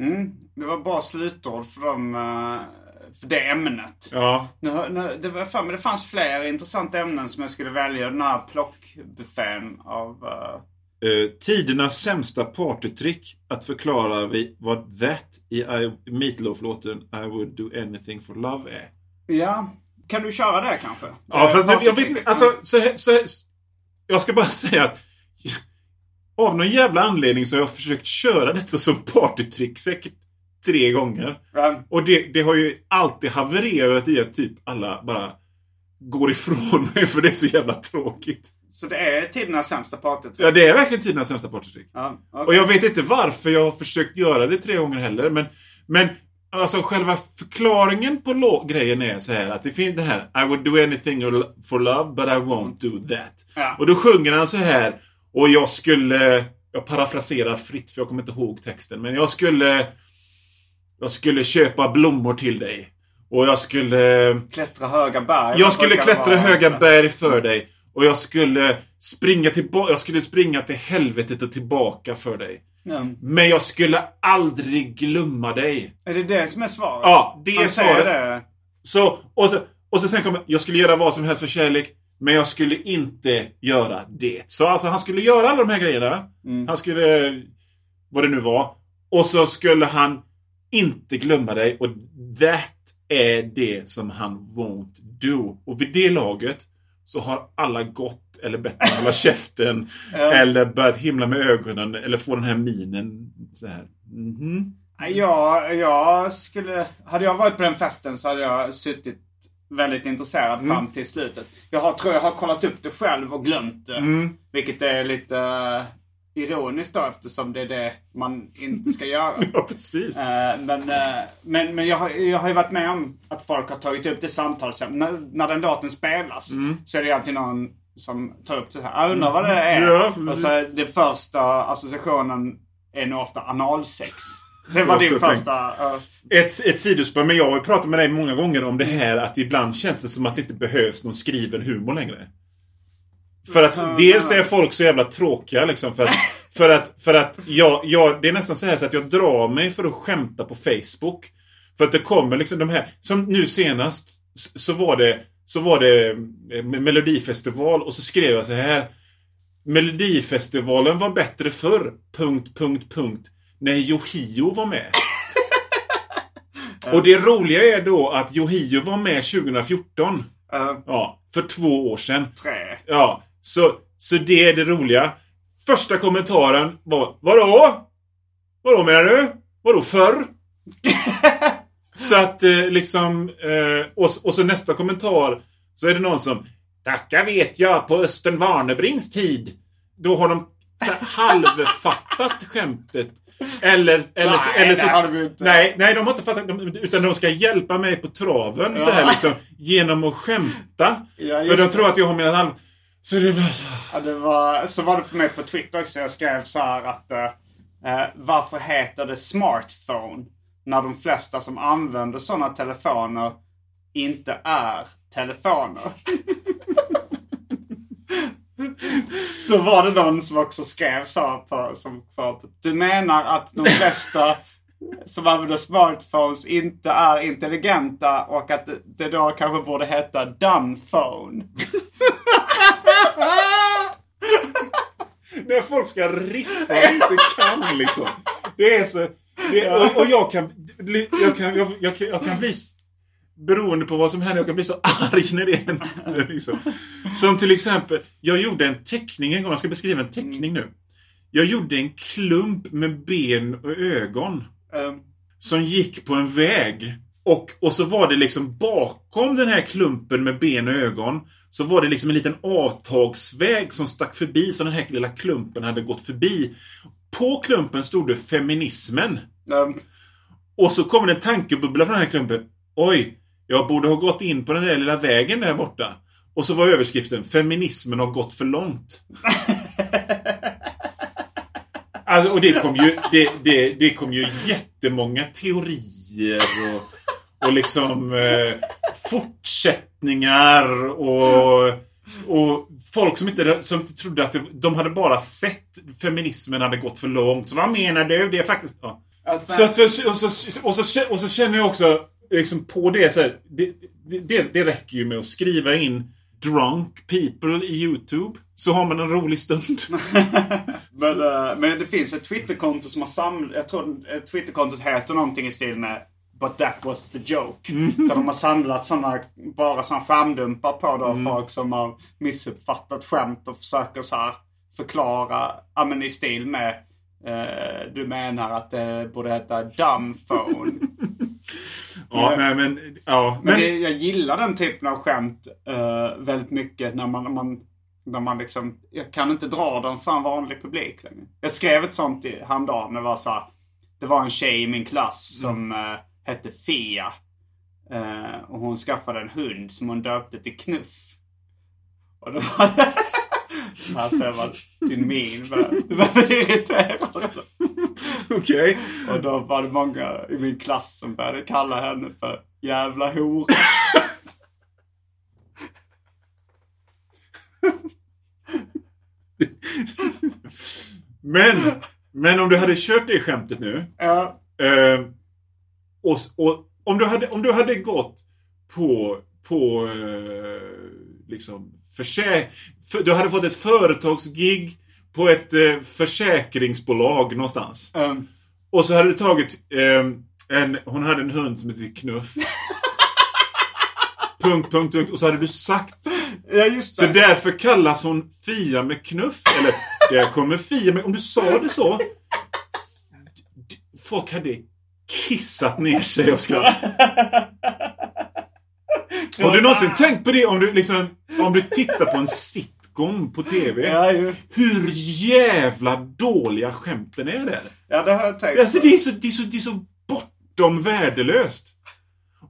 [SPEAKER 2] Mm. Det var bra slutord för, dem, eh, för det ämnet.
[SPEAKER 3] Ja.
[SPEAKER 2] Nu, nu, det, var fan, men det fanns fler intressanta ämnen som jag skulle välja. Den här plockbuffén av... eh,
[SPEAKER 3] Eh, tidernas sämsta partytrick att förklara vi, vad that i I, Meatloaf-låten I would do anything for love är.
[SPEAKER 2] ja. Kan du köra det kanske?
[SPEAKER 3] Ja, nu, jag vet inte, alltså, så, så, här- Jag ska bara säga att av någon jävla anledning så har jag försökt köra detta som partytrick säkert tre gånger.
[SPEAKER 2] Ja.
[SPEAKER 3] Och det, det har ju alltid havererat i att typ alla bara går ifrån mig för det är så jävla tråkigt.
[SPEAKER 2] Så det är tidernas sämsta partytrick?
[SPEAKER 3] Ja, det är verkligen tidernas sämsta partytrick.
[SPEAKER 2] Ja, okej.
[SPEAKER 3] Och jag vet inte varför jag har försökt göra det tre gånger heller. Men, men alltså själva förklaringen på grejen är så här att det finns det här I would do anything for love but I won't do that.
[SPEAKER 2] Ja.
[SPEAKER 3] Och då sjunger han så här och jag skulle, jag parafraserar fritt för jag kommer inte ihåg texten. Men jag skulle, jag skulle köpa blommor till dig. Och jag skulle
[SPEAKER 2] Klättra höga berg.
[SPEAKER 3] jag skulle klättra höga berg för dig. Och jag skulle springa tillbaka. Jag skulle springa till helvetet och tillbaka för dig.
[SPEAKER 2] Ja.
[SPEAKER 3] Men jag skulle aldrig glömma dig.
[SPEAKER 2] Är det det som är svaret?
[SPEAKER 3] Ja, det är
[SPEAKER 2] Han
[SPEAKER 3] svaret.
[SPEAKER 2] det.
[SPEAKER 3] Så, och så, och så sen kommer jag skulle göra vad som helst för kärlek. Men jag skulle inte göra det. Så alltså han skulle göra alla de här grejerna. Han skulle, vad det nu var. Och så skulle han inte glömma dig. Och that är det som han won't do. Och vid det laget så har alla gått eller bett mig hålla käften.
[SPEAKER 2] Ja.
[SPEAKER 3] Eller börjat himla med ögonen eller få den här minen. Så här. Mhm.
[SPEAKER 2] Nej, Jag, jag skulle... Hade jag varit på den festen så hade jag suttit väldigt intresserad
[SPEAKER 3] Mm.
[SPEAKER 2] fram till slutet. Jag har, tror jag har kollat upp det själv och glömt det.
[SPEAKER 3] Mm.
[SPEAKER 2] Vilket är lite eh, ironiskt då eftersom det är det man inte ska göra.
[SPEAKER 3] Ja, precis.
[SPEAKER 2] Eh, men, eh, men, men jag, har, jag har ju varit med om att folk har tagit upp det samtalet. sen. När, när den datorn spelas
[SPEAKER 3] Mm.
[SPEAKER 2] så är det alltid någon som tar upp det här. Jag undrar vad det är.
[SPEAKER 3] Ja, precis.
[SPEAKER 2] och så det första associationen är nog ofta analsex. Det var din första... eh,
[SPEAKER 3] Ett, ett sidospår, men jag har ju pratat med dig många gånger om det här att ibland känns det som att det inte behövs någon skriven humor längre. För att
[SPEAKER 2] Ja,
[SPEAKER 3] dels är folk så jävla tråkiga liksom. För att, för att, för att jag, jag, det är nästan så här så att jag drar mig för att skämta på Facebook. För att det kommer liksom de här, som nu senast så var det, så var det eh, Melodifestival och så skrev jag så här. Melodifestivalen var bättre förr. Punkt, punkt, punkt. När Yohio var med. Och det roliga är då att Yohio var med 2014.
[SPEAKER 2] eh,
[SPEAKER 3] Ja, för två år sedan.
[SPEAKER 2] tre.
[SPEAKER 3] Ja, så, så det är det roliga. Första kommentaren var Vadå? Vadå menar du? Vadå förr? så att eh, liksom... Eh, och, och så nästa kommentar så är det någon som Tacka vet jag på Östen Warnerbrings tid. Då har de halvfattat skämtet. Eller, eller, så-
[SPEAKER 2] Nej,
[SPEAKER 3] eller så,
[SPEAKER 2] det har de inte.
[SPEAKER 3] Nej, nej, de har inte fattat. De, utan de ska hjälpa mig på traven så här
[SPEAKER 2] Ja.
[SPEAKER 3] liksom. Genom att skämta.
[SPEAKER 2] Ja,
[SPEAKER 3] För de tror att jag har menat halv... Så det blir så...
[SPEAKER 2] Ja, det var, så var det för mig på Twitter också. Jag skrev så här att eh, varför heter det smartphone när de flesta som använder sådana telefoner inte är telefoner? Då var det någon som också skrev så på, som, på Du menar att de flesta som använder smartphones inte är intelligenta och att det, då kanske borde heta dumbphone?
[SPEAKER 3] När folk ska riffa och inte kan liksom. Det är så... Det, och, och jag kan... Jag kan, jag, jag, jag kan bli... Beroende på vad som händer, jag kan bli så arg när det händer. Liksom. Som till exempel, jag gjorde en teckning en gång. Jag ska beskriva en teckning nu. Jag gjorde en klump med ben och ögon.
[SPEAKER 2] Eh,
[SPEAKER 3] Som gick på en väg. Och, och så var det liksom bakom den här klumpen med ben och ögon. Så var det liksom en liten avtagsväg som stack förbi. Så den här lilla klumpen hade gått förbi. På klumpen stod det feminismen.
[SPEAKER 2] eh,
[SPEAKER 3] Och så kommer det en tankebubbla från den här klumpen. Oj, jag borde ha gått in på den där lilla vägen där borta. Och så var överskriften Feminismen har gått för långt. Alltså, och det kom ju, det, det, det kom ju jättemånga teorier och, och liksom eh, fortsättningar och, och folk som inte, som inte trodde att det, de hade bara sett feminismen hade gått för långt. Så vad menar du? Det är faktiskt... Ja. Så, att- och, så, och, så, och, så, och så känner jag också liksom på det så här, det, det, det räcker ju med att skriva in drunk people i YouTube. Så har man en rolig stund.
[SPEAKER 2] Men, eh, men det finns ett Twitterkonto som har samlat... Jag tror Twitterkontot heter någonting i stil med But that was the joke. Där de har samlat såna, bara såna skärmdumpar på då folk som har missuppfattat skämt och försöker så här förklara, ja men i stil med eh, du menar att det borde heta dumbphone.
[SPEAKER 3] Ja, nej, men... Ja,
[SPEAKER 2] Men
[SPEAKER 3] men...
[SPEAKER 2] det, jag gillar den typen av skämt eh, väldigt mycket när man, man, när man liksom, jag kan inte dra den för en vanlig publik längre. Jag skrev ett sånt i, häromdagen. Det var så här, det var en tjej i min klass som eh, hette Fia. Eh, och hon skaffade en hund som hon döpte till Knuff. Och det var... Alltså jag var, din min du var irriterad.
[SPEAKER 3] Okej.
[SPEAKER 2] Och då var det många i min klass som började kalla henne för jävla hora.
[SPEAKER 3] Men, men om du hade kört det skämtet nu.
[SPEAKER 2] Ja.
[SPEAKER 3] Eh, och, och om, du hade, om du hade gått på, på eh, liksom försä, för, du hade fått ett företagsgig på ett eh, försäkringsbolag någonstans.
[SPEAKER 2] Um,
[SPEAKER 3] Och så hade du tagit eh, en, hon hade en hund som heter Knuff. punkt, punkt, punkt. Och så hade du sagt
[SPEAKER 2] Ja, just
[SPEAKER 3] Så
[SPEAKER 2] det.
[SPEAKER 3] därför kallas hon Fia med knuff. Eller, där kommer Fia med... Om du sa det så. Folk hade kissat ner sig av skratt. Har du någonsin tänkt på det om du liksom... Om du tittar på en sitcom på TV.
[SPEAKER 2] Ja, ju.
[SPEAKER 3] Hur jävla dåliga skämten är där.
[SPEAKER 2] ja, det har jag tänkt
[SPEAKER 3] Alltså det är så, det är så, det är så bortom värdelöst.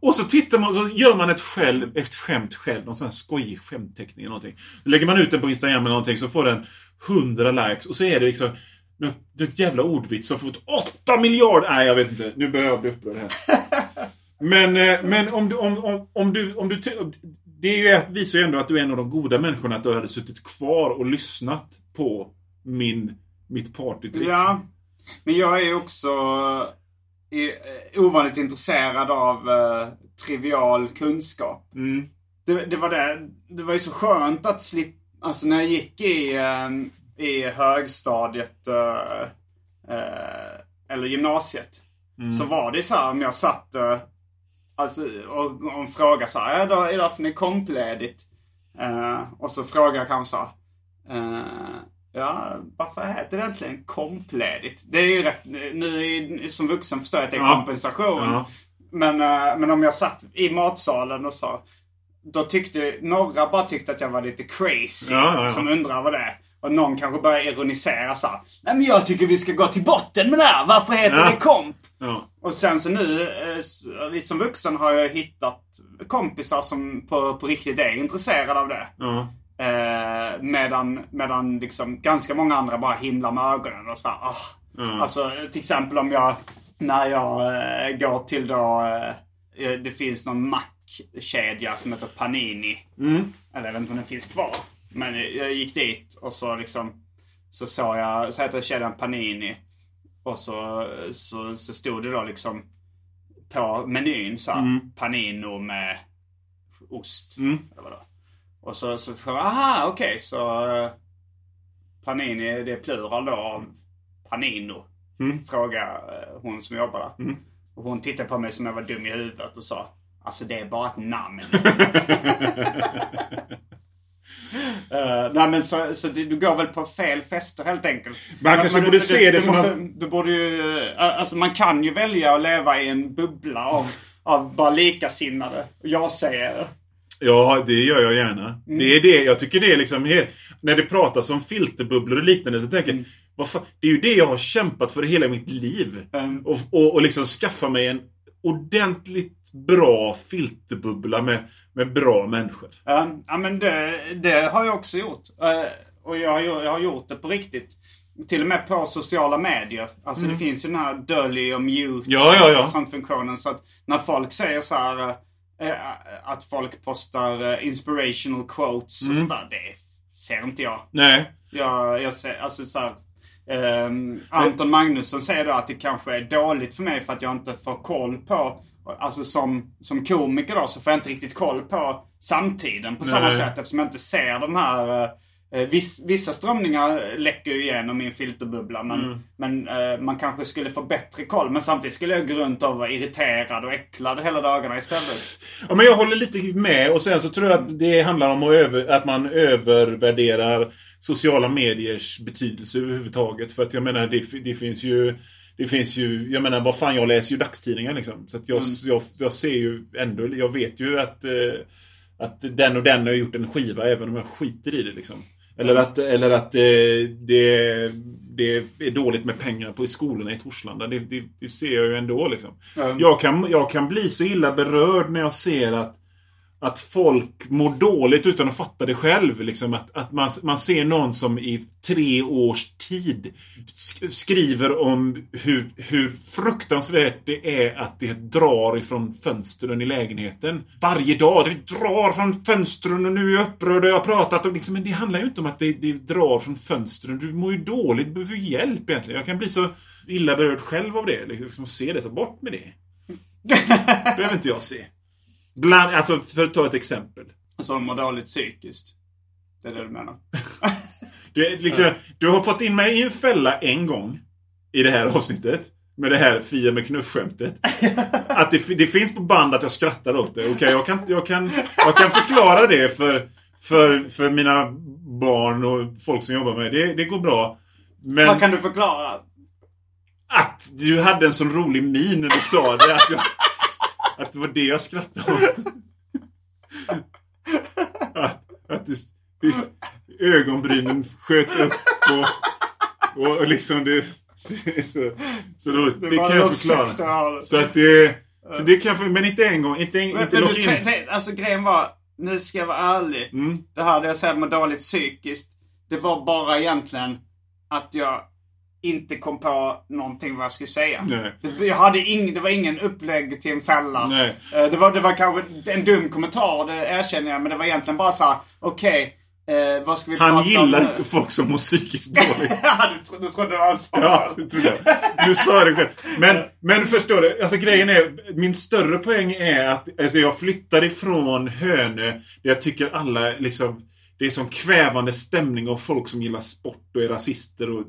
[SPEAKER 3] Och så tittar man så gör man ett, själv, ett skämt själv. Någon sån här skojig skämtteckning eller någonting. Lägger man ut den på Instagram eller någonting så får den 100 likes. Och så är det liksom något, något jävla ordvits som fått 8 miljarder. Nej, jag vet inte. Nu börjar jag bli upprörd här. Men, eh, men om du... Om, om, om du, om du det är ju, visar ju ändå att du är en av de goda människorna. Att du hade suttit kvar och lyssnat på min, mitt partytrick.
[SPEAKER 2] Ja, men jag är också eh, ovanligt intresserad av eh, trivial kunskap.
[SPEAKER 3] Mm.
[SPEAKER 2] Det, det, var det, det var ju så skönt att slippa, alltså när jag gick i, eh, i högstadiet eh, eh, eller gymnasiet.
[SPEAKER 3] Mm.
[SPEAKER 2] Så var det så här om jag satt eh, alltså, och, en fråga så här, idag, idag får ni kompledigt. Eh, och så frågar kanske så eh, Ja, varför heter det egentligen kompledigt? Det är ju rätt, nu som vuxen förstår jag att det är
[SPEAKER 3] Ja.
[SPEAKER 2] kompensation.
[SPEAKER 3] Ja.
[SPEAKER 2] Men, eh, men om jag satt i matsalen och sa, då tyckte några bara tyckte att jag var lite crazy.
[SPEAKER 3] Ja.
[SPEAKER 2] Som undrar vad det är. Och någon kanske börjar ironisera så här, Nej men jag tycker vi ska gå till botten med det här. Varför heter det komp?
[SPEAKER 3] Ja.
[SPEAKER 2] Och sen så nu, eh, som vuxen har jag hittat kompisar som på, på riktigt är intresserade av det.
[SPEAKER 3] Ja.
[SPEAKER 2] Eh, medan, medan liksom ganska många andra bara himlar med ögonen och så här, ah.
[SPEAKER 3] Ja.
[SPEAKER 2] Alltså till exempel om jag, när jag eh, går till då, eh, det finns någon mackkedja som heter Panini.
[SPEAKER 3] Mm.
[SPEAKER 2] Eller jag vet inte om den finns kvar. Men jag gick dit och så liksom, så såg jag, så heter kedjan Panini. Och så, så, så stod det då liksom på menyn så här,
[SPEAKER 3] Mm.
[SPEAKER 2] Panino med ost.
[SPEAKER 3] Mm.
[SPEAKER 2] Eller vadå. Och så, så aha okej så eh, Panini det är plural då av Panino.
[SPEAKER 3] Mm.
[SPEAKER 2] Frågade eh, hon som jobbar där.
[SPEAKER 3] Mm.
[SPEAKER 2] Och hon tittade på mig som jag var dum i huvudet och sa Alltså det är bara ett namn. Eh, nej men så, så det, du går väl på fel fester helt enkelt.
[SPEAKER 3] Man kanske
[SPEAKER 2] du-
[SPEAKER 3] borde
[SPEAKER 2] du-
[SPEAKER 3] se det
[SPEAKER 2] du
[SPEAKER 3] som
[SPEAKER 2] måste,
[SPEAKER 3] att-
[SPEAKER 2] Du borde ju... eh, Alltså man kan ju välja att leva i en bubbla av, av bara likasinnade. Jag säger
[SPEAKER 3] Ja, det gör jag gärna.
[SPEAKER 2] Mm.
[SPEAKER 3] Det är det. Jag tycker det är liksom helt... När det pratas om filterbubblor och liknande så tänker
[SPEAKER 2] Mm.
[SPEAKER 3] jag, vad fan, det är ju det jag har kämpat för hela mitt liv.
[SPEAKER 2] Mm.
[SPEAKER 3] Och, och, och liksom skaffa mig en ordentligt bra filterbubbla med, med bra människor.
[SPEAKER 2] Ja, men det, det har jag också gjort. Eh, Och jag har, gjort- jag har gjort det på riktigt. Till och med på sociala medier. Alltså
[SPEAKER 3] Mm.
[SPEAKER 2] det finns ju den här dölj och mute
[SPEAKER 3] Ja, ja, ja.
[SPEAKER 2] och sånt funktionen. Så att när folk säger så här eh, att folk postar eh, inspirational quotes och
[SPEAKER 3] Mm.
[SPEAKER 2] sådär. Det ser inte jag.
[SPEAKER 3] Nej.
[SPEAKER 2] Jag, jag ser, alltså så här, ehm, Anton Magnusson säger då att det kanske är dåligt för mig för att jag inte får koll på Alltså som, som komiker då så får jag inte riktigt koll på samtiden på samma
[SPEAKER 3] Nej.
[SPEAKER 2] sätt eftersom jag inte ser de här eh, viss, Vissa strömningar läcker ju igenom min filterbubbla men,
[SPEAKER 3] Mm.
[SPEAKER 2] men eh, man kanske skulle få bättre koll. Men samtidigt skulle jag gå runt och vara irriterad och äcklad hela dagarna istället.
[SPEAKER 3] Ja, men jag håller lite med och sen så tror jag att det handlar om att, över, att man övervärderar sociala mediers betydelse överhuvudtaget. För att jag menar, det, det finns ju... Det finns ju, jag menar vad fan jag läser ju dagstidningar liksom. Så att jag,
[SPEAKER 2] Mm.
[SPEAKER 3] jag, jag ser ju ändå, jag vet ju att, eh, att den och den har gjort en skiva även om jag skiter i det liksom. Eller
[SPEAKER 2] Mm.
[SPEAKER 3] att, eller att eh, det, det är dåligt med pengar på i skolorna i Torslanda. Det, det, det ser jag ju ändå liksom.
[SPEAKER 2] Mm.
[SPEAKER 3] Jag, kan, jag kan bli så illa berörd när jag ser att att folk mår dåligt utan att fatta det själv. Liksom. Att, att man, man ser någon som i tre års tid sk- skriver om hur, hur fruktansvärt det är att det drar ifrån fönstren i lägenheten. Varje dag. Det drar från fönstren och nu är jag upprörd och jag har pratat. Och liksom, men det handlar ju inte om att det, det drar från fönstren. Du mår ju dåligt. Du behöver hjälp egentligen. Jag kan bli så illa berörd själv av det. Liksom, se det. Så bort med det. Det behöver inte jag se. Bland, alltså för att ta ett exempel.
[SPEAKER 2] Som mår dåligt psykiskt. Det är det du menar?
[SPEAKER 3] Du, liksom, du har fått in mig i en fälla en gång. I det här avsnittet. Med det här Fia med knuff-skämtet. Att det, det finns på band att jag skrattar åt det. Okej, jag, kan, jag, kan, jag kan förklara det för, för, för mina barn och folk som jobbar med det. Det går bra. Men
[SPEAKER 2] Vad kan du förklara?
[SPEAKER 3] att du hade en sån rolig min när du sa det. Att, jag, att det var det jag skrattade åt. Att, att du, du, ögonbrynen sköt upp och, och, och liksom det... det är så, så då, det,
[SPEAKER 2] var
[SPEAKER 3] kan jag förklara. Så att det... Så det kan jag men inte en gång. Inte,
[SPEAKER 2] Men,
[SPEAKER 3] inte
[SPEAKER 2] men du,
[SPEAKER 3] in.
[SPEAKER 2] alltså grejen var, nu ska jag vara ärlig.
[SPEAKER 3] Mm.
[SPEAKER 2] Det här det jag säger med dåligt psykiskt. Det var bara egentligen att jag inte kom på någonting vad jag skulle säga.
[SPEAKER 3] Nej.
[SPEAKER 2] Det, jag hade ing, det var ingen upplägg till en fälla.
[SPEAKER 3] Nej.
[SPEAKER 2] Eh, Det, var, det var kanske en dum kommentar, det erkänner jag. Men det var egentligen bara så här: okej, eh, vad ska vi
[SPEAKER 3] Han gillar inte folk som mår psykiskt dåligt.
[SPEAKER 2] Ja, du, tro, du trodde det var en sån.
[SPEAKER 3] Ja, det trodde jag. Du sa det själv. Men, men förstår du? Alltså grejen är, min större poäng är att alltså, jag flyttar ifrån Hönö. Där jag tycker alla liksom, det är sån kvävande stämning av folk som gillar sport och är rasister och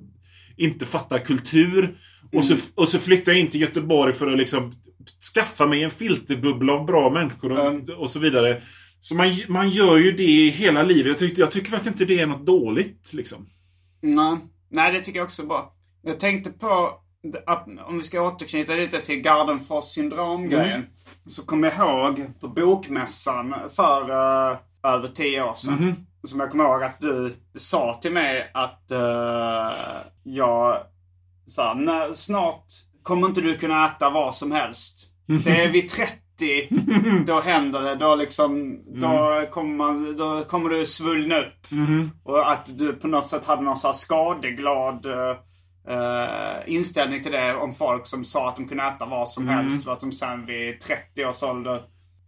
[SPEAKER 3] inte fattar kultur. Och, så, och så flyttar jag in till Göteborg för att liksom skaffa mig en filterbubbla av bra människor och, och så vidare. Så man, man gör ju det hela livet. Jag, tyckte, jag tycker verkligen inte det är något dåligt. Liksom.
[SPEAKER 2] Nej. Nej, det tycker jag också är bra. Jag tänkte på, att om vi ska återknyta lite till Gardenfors syndrom-grejen.
[SPEAKER 3] Mm.
[SPEAKER 2] Så kommer jag ihåg på bokmässan för eh, över tio år sedan.
[SPEAKER 3] Mhm.
[SPEAKER 2] Som jag kommer ihåg att du sa till mig att uh, jag sa, "Nej, snart kommer inte du kunna äta vad som helst. Det är vid 30, då händer det. Då liksom, då kommer, man, då kommer du svullna upp. Och att du på något sätt hade någon så här skadeglad eh, inställning till det om folk som sa att de kunde äta vad som helst. Och att de sen vid 30 års ålder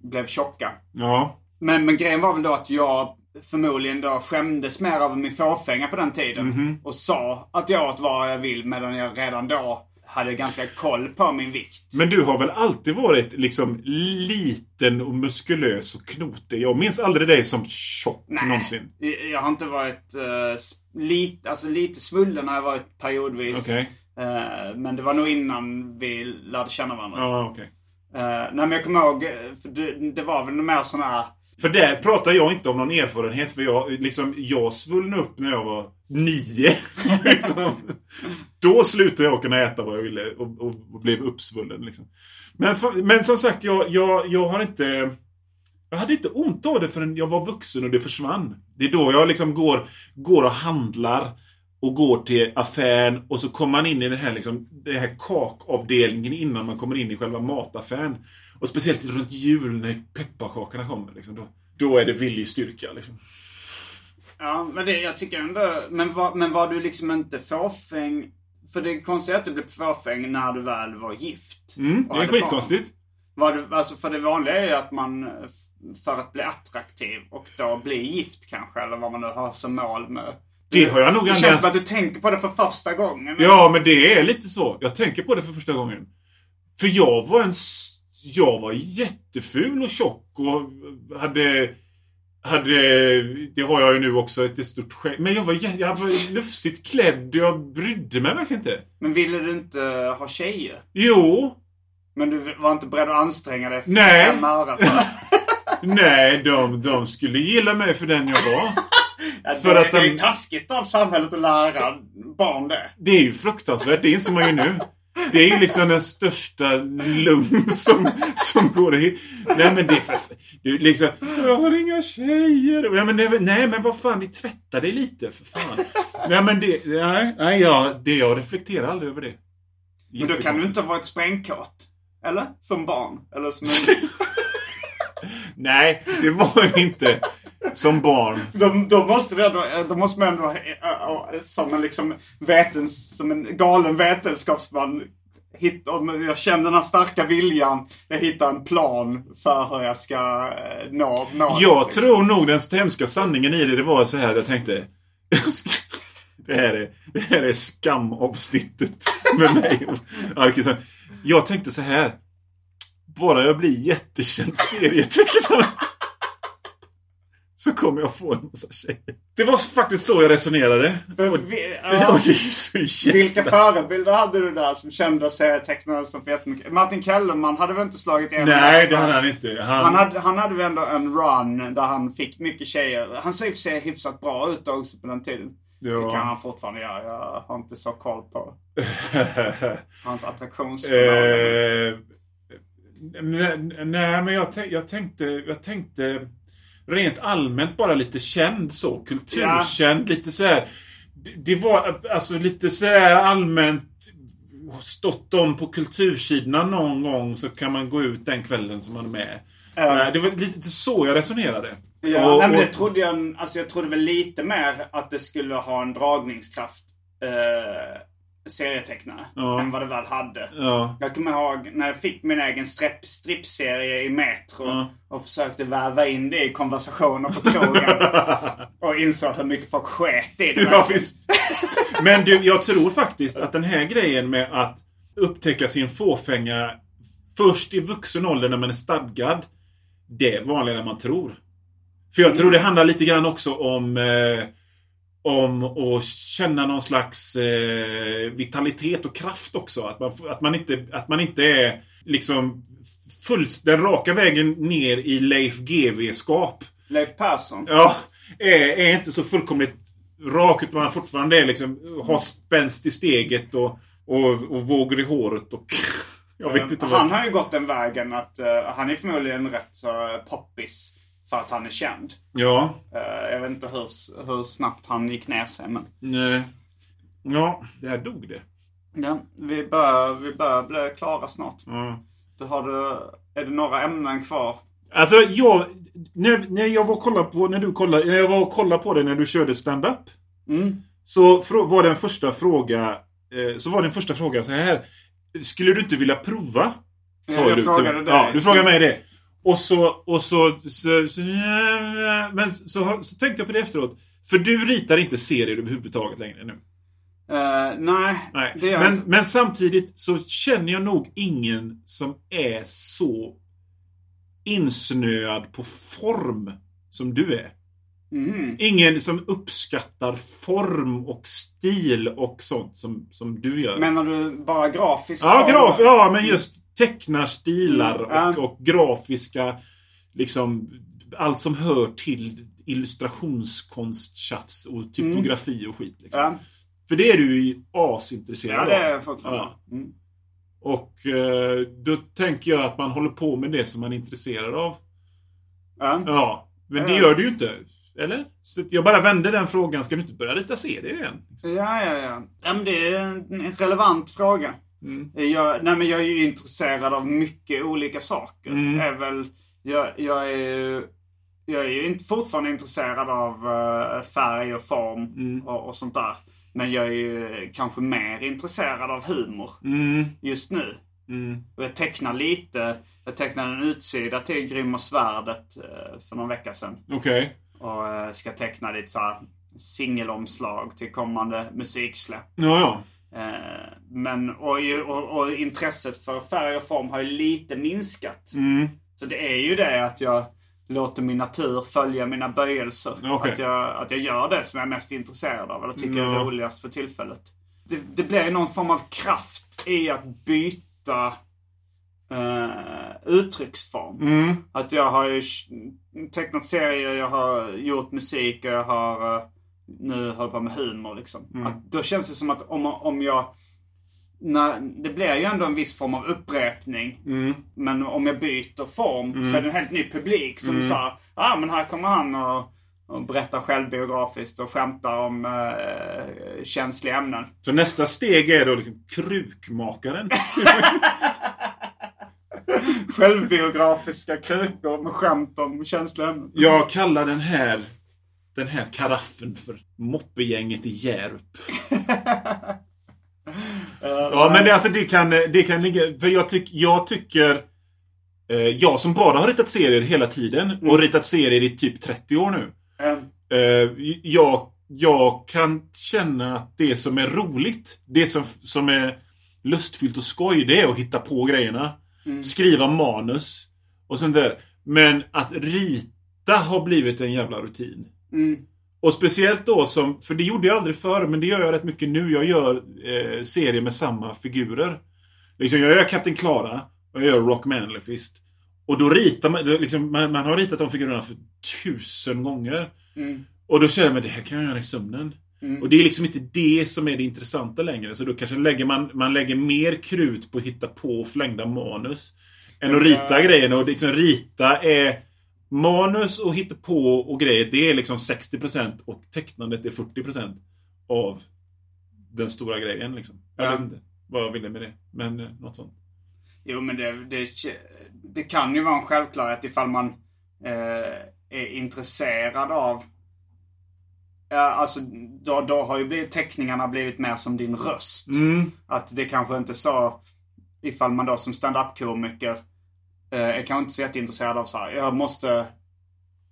[SPEAKER 2] blev tjocka.
[SPEAKER 3] Ja.
[SPEAKER 2] Men, men grejen var väl då att jag förmodligen då skämdes mer över min fåfänga på den tiden. Och sa att jag åt vad jag vill medan jag redan då hade ganska koll på min vikt.
[SPEAKER 3] Men du har väl alltid varit liksom liten och muskulös och knotig? Jag minns aldrig dig som tjock någonsin.
[SPEAKER 2] Jag- har inte varit uh, lite, alltså lite svullen har jag varit periodvis.
[SPEAKER 3] Okej.
[SPEAKER 2] Eh, men det var nog innan vi lärde känna varandra.
[SPEAKER 3] Ja, okej.
[SPEAKER 2] Eh, nej men jag kommer ihåg, det, det var väl mer sån här...
[SPEAKER 3] För där pratar jag inte om någon erfarenhet. För jag, liksom, jag svullnade upp när jag var nio. liksom. Då slutade jag kunna äta vad jag ville och, och, och blev uppsvullen. Liksom. Men, för, men som sagt, jag, jag, jag har inte... Jag hade inte ont av det förrän jag var vuxen och det försvann. Det är då jag liksom går, går och handlar och går till affären och så kommer man in i den här, liksom, den här kakavdelningen innan man kommer in i själva mataffären. Och speciellt runt jul när pepparkakorna kommer. Liksom, då, då är det viljestyrka. Liksom.
[SPEAKER 2] Ja, men det, jag tycker ändå... Men var, men var du liksom inte fåfäng? För det konstiga är att du blev fåfäng när du väl var gift.
[SPEAKER 3] Mm, det är skitkonstigt.
[SPEAKER 2] Var du, alltså för det vanliga är ju att man, eh, för att bli attraktiv och då bli gift kanske, eller vad man nu har som mål med.
[SPEAKER 3] Det har jag nog
[SPEAKER 2] Det känns som
[SPEAKER 3] ens-
[SPEAKER 2] att du tänker på det för första gången.
[SPEAKER 3] Ja, men det är lite så. Jag tänker på det för första gången. För jag var en... Jag var jätteful och tjock och hade... Hade... Det har jag ju nu också, ett stort skägg. Men jag var, jag var lufsigt klädd. Jag brydde mig verkligen inte.
[SPEAKER 2] Men ville du inte ha tjejer?
[SPEAKER 3] Jo.
[SPEAKER 2] Men du var inte beredd att anstränga dig
[SPEAKER 3] Nej.
[SPEAKER 2] fem öre för det?
[SPEAKER 3] Nej, de, de skulle gilla mig för den jag var.
[SPEAKER 2] Ja,
[SPEAKER 3] För
[SPEAKER 2] det,
[SPEAKER 3] att
[SPEAKER 2] det
[SPEAKER 3] de-
[SPEAKER 2] är taskigt av samhället att lära barn det.
[SPEAKER 3] Det är ju fruktansvärt, det inser man ju nu. Det är ju liksom den största lugn som, som går i... Nej men det är för... Du liksom... Jag har inga tjejer. Ja, men det, nej men vad fan, ni tvättar dig lite för fan. Nej men det... Nej, nej ja, det, jag reflekterar aldrig över det.
[SPEAKER 2] Men då kan du inte ha varit sprängkåt. Eller? Som barn. Eller som en...
[SPEAKER 3] Nej, det var jag inte. Som barn.
[SPEAKER 2] Då, då, måste det, då, då måste man ändå äh, äh, som en, liksom, vetens, som en galen vetenskapsman hitta, om jag känner den här starka viljan. Jag hittar en plan för hur jag ska äh, nå målet.
[SPEAKER 3] Jag
[SPEAKER 2] liksom.
[SPEAKER 3] tror nog den hemska sanningen i det, det var så här jag tänkte. Det här är, det här är skamavsnittet med mig och Arkisen. Jag tänkte så här. Bara jag blir jättekänd serietecknare. Så kommer jag få en massa tjejer. Det var faktiskt så jag resonerade. Och,
[SPEAKER 2] Vi- ja. Vilka förebilder hade du där som kända serietecknare som jättemycket? Martin Kellerman hade väl inte slagit igenom?
[SPEAKER 3] Nej, det hade han inte. Han,
[SPEAKER 2] Han hade, han hade väl ändå en run där han fick mycket tjejer. Han såg i och för sig hyfsat bra ut också på den tiden.
[SPEAKER 3] Ja.
[SPEAKER 2] Det kan han fortfarande göra. Jag har inte så koll på hans attraktionsförmåga.
[SPEAKER 3] Eh, nej, men jag, jag, tänkte, jag tänkte rent allmänt bara lite känd så. Kulturkänd, lite så här. Det, det var alltså lite så här allmänt stått om på kultursidorna någon gång så kan man gå ut den kvällen som man är med. Så här, det var lite så jag resonerade.
[SPEAKER 2] Ja,
[SPEAKER 3] Och-
[SPEAKER 2] nej, men
[SPEAKER 3] och-
[SPEAKER 2] det trodde jag, alltså jag trodde väl lite mer att det skulle ha en dragningskraft. Eh, serietecknare.
[SPEAKER 3] Ja.
[SPEAKER 2] Än vad det väl hade.
[SPEAKER 3] Ja.
[SPEAKER 2] Jag kommer ihåg när jag fick min egen strip, stripserie i Metro.
[SPEAKER 3] Ja.
[SPEAKER 2] Och försökte väva in det i konversationer på krogen. och insåg hur mycket folk sket i det.
[SPEAKER 3] Ja, visst. Men du, jag tror faktiskt att den här grejen med att upptäcka sin fåfänga först i vuxen ålder när man är stadgad. Det är vanligare än man tror. För jag tror det handlar lite grann också om eh, om att känna någon slags eh, vitalitet och kraft också. Att man, att man, inte, att man inte är liksom full, den raka vägen ner i Leif GW-skap.
[SPEAKER 2] Leif Persson.
[SPEAKER 3] Ja, är, är inte så fullkomligt rak utan man fortfarande är liksom, har spänst i steget och, och, och vågor i håret och jag vet inte vad
[SPEAKER 2] Han har ju gått den vägen att eh, han är förmodligen rätt så poppis för att han är känd.
[SPEAKER 3] Ja,
[SPEAKER 2] Eh, jag vet inte hur, hur snabbt han gick ner sig men...
[SPEAKER 3] nej. Ja, där dog det.
[SPEAKER 2] Ja, vi bör, vi bör bli klara snart.
[SPEAKER 3] Ja.
[SPEAKER 2] Du har du, är det några ämnen kvar?
[SPEAKER 3] Alltså jag, när, när jag var och kollade på, när du kollade, när jag var och kollade på det när du körde stand-up.
[SPEAKER 2] Mm.
[SPEAKER 3] Så var den första fråga, eh, så var den första frågan så här. Skulle du inte vilja prova? Sa
[SPEAKER 2] jag
[SPEAKER 3] du
[SPEAKER 2] frågade dig.
[SPEAKER 3] Ja, du frågade mig det. Och så, och så, så, så, men så, så tänkte jag på det efteråt. För du ritar inte serier överhuvudtaget längre nu.
[SPEAKER 2] Eh, nej,
[SPEAKER 3] Nej.
[SPEAKER 2] det gör jag
[SPEAKER 3] Men,
[SPEAKER 2] inte.
[SPEAKER 3] men samtidigt så känner jag nog ingen som är så insnöad på form som du är.
[SPEAKER 2] Mhm.
[SPEAKER 3] Ingen som uppskattar form och stil och sånt som, som du gör.
[SPEAKER 2] Menar du bara grafisk
[SPEAKER 3] ja, graf, ja, men just tecknarstilar
[SPEAKER 2] Mm, ja.
[SPEAKER 3] och, och grafiska, liksom allt som hör till illustrationskonsttjafs och typografi och skit. Liksom.
[SPEAKER 2] Ja,
[SPEAKER 3] För det är du ju asintresserad
[SPEAKER 2] ja det är
[SPEAKER 3] av.
[SPEAKER 2] jag fortfarande.
[SPEAKER 3] Ja.
[SPEAKER 2] Mm.
[SPEAKER 3] Och eh, då tänker jag att man håller på med det som man är intresserad av.
[SPEAKER 2] Ja.
[SPEAKER 3] Ja, men det gör du ju inte. Eller? Så jag bara vände den frågan. Ska du inte börja rita serier igen?
[SPEAKER 2] Ja, ja, ja. ja men det är en relevant fråga.
[SPEAKER 3] Mm.
[SPEAKER 2] Jag, nej, men jag är ju intresserad av mycket olika saker.
[SPEAKER 3] Mm.
[SPEAKER 2] Är väl, jag, jag är ju jag är ju fortfarande intresserad av eh, färg och form
[SPEAKER 3] Mm.
[SPEAKER 2] och, och sånt där. Men jag är ju kanske mer intresserad av humor
[SPEAKER 3] Mm.
[SPEAKER 2] just nu.
[SPEAKER 3] Mm.
[SPEAKER 2] Och jag tecknar lite. Jag tecknade en utsida till Grym och svärdet eh, för någon vecka sedan.
[SPEAKER 3] Okej.
[SPEAKER 2] Och eh, ska teckna lite så singelomslag till kommande musiksläpp.
[SPEAKER 3] Ja, ja.
[SPEAKER 2] Eh, Men, och, och, och intresset för färg och form har ju lite minskat.
[SPEAKER 3] Mm.
[SPEAKER 2] Så det är ju det att jag låter min natur följa mina böjelser.
[SPEAKER 3] Okej.
[SPEAKER 2] Att, jag, att jag gör det som jag är mest intresserad av eller tycker är
[SPEAKER 3] Ja.
[SPEAKER 2] roligast för tillfället. Det, det blir någon form av kraft i att byta eh, uttrycksform.
[SPEAKER 3] Mm.
[SPEAKER 2] Att jag har ju tecknat serier, jag har gjort musik och jag har eh, nu håller på med humor liksom.
[SPEAKER 3] Mm.
[SPEAKER 2] Att då känns det som att om, om jag... När, det blir ju ändå en viss form av upprepning.
[SPEAKER 3] Mm.
[SPEAKER 2] Men om jag byter form så är det en helt ny publik som
[SPEAKER 3] Mm.
[SPEAKER 2] sa ah men här kommer han och, och berättar självbiografiskt och skämtar om eh, känsliga ämnen.
[SPEAKER 3] Så nästa steg är då liksom krukmakaren.
[SPEAKER 2] Självbiografiska krukor med skämt om känsliga ämnen.
[SPEAKER 3] Jag kallar den här den här karaffen för moppegänget i Hjärup. Ja, men det, alltså, det, kan, det kan ligga... För jag, tyck, jag tycker... Eh, jag som bara har ritat serier hela tiden och ritat serier i typ 30 år nu.
[SPEAKER 2] Eh,
[SPEAKER 3] Eh, jag, jag kan känna att det som är roligt, det som, som är lustfyllt och skoj, det är att hitta på grejerna. Skriva manus och sånt där. Men att rita har blivit en jävla rutin.
[SPEAKER 2] Mm.
[SPEAKER 3] Och speciellt då som, för det gjorde jag aldrig förr, men det gör jag rätt mycket nu. Jag gör eh, serier med samma figurer. Liksom, jag gör Kapten Klara och jag gör Rock Manlefist. Och då ritar man, liksom, man, man har ritat de figurerna för tusen gånger.
[SPEAKER 2] Mm.
[SPEAKER 3] Och då känner man det här kan jag göra i sömnen.
[SPEAKER 2] Mm.
[SPEAKER 3] Och det är liksom inte det som är det intressanta längre. Så då kanske lägger man, man lägger mer krut på att hitta på flängda manus. Än att rita grejerna. Och liksom rita är manus och hitta på och grejer. Det är liksom 60% och tecknandet är 40% av den stora grejen. Liksom. Jag
[SPEAKER 2] Ja.
[SPEAKER 3] vet inte vad jag ville med det. Men eh, något sånt.
[SPEAKER 2] Jo, men det, det, det kan ju vara en självklarhet ifall man eh, är intresserad av... Ja, alltså, då, då har ju blivit, teckningarna blivit mer som din röst.
[SPEAKER 3] Mm.
[SPEAKER 2] Att det kanske inte så... Ifall man då som stand-up-komiker eh, är kanske inte så jätteintresserad av så här, jag måste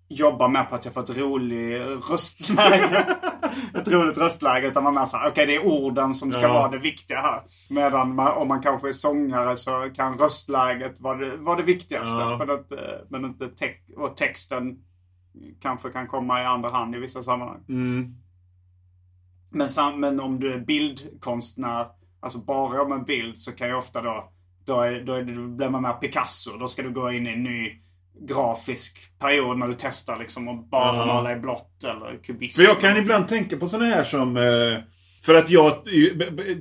[SPEAKER 2] jobba med på att jag får ett roligt röstläge. ett roligt röstläge. Utan man är så här, okej det är orden som ska
[SPEAKER 3] Ja.
[SPEAKER 2] vara det viktiga här. Medan man, om man kanske är sångare så kan röstläget vara det, vara det viktigaste.
[SPEAKER 3] Ja.
[SPEAKER 2] Men, inte, men inte tex, och texten kanske kan komma i andra hand i vissa sammanhang.
[SPEAKER 3] Mm.
[SPEAKER 2] Men, men om du är bildkonstnär, alltså bara om en bild så kan ju ofta då, då, är, då, är då blir man mer Picasso. Då ska du gå in i en ny grafisk period när du testar liksom och bara måla i blått eller kubism.
[SPEAKER 3] För jag kan ibland tänka på sådana här som... Eh, för att jag...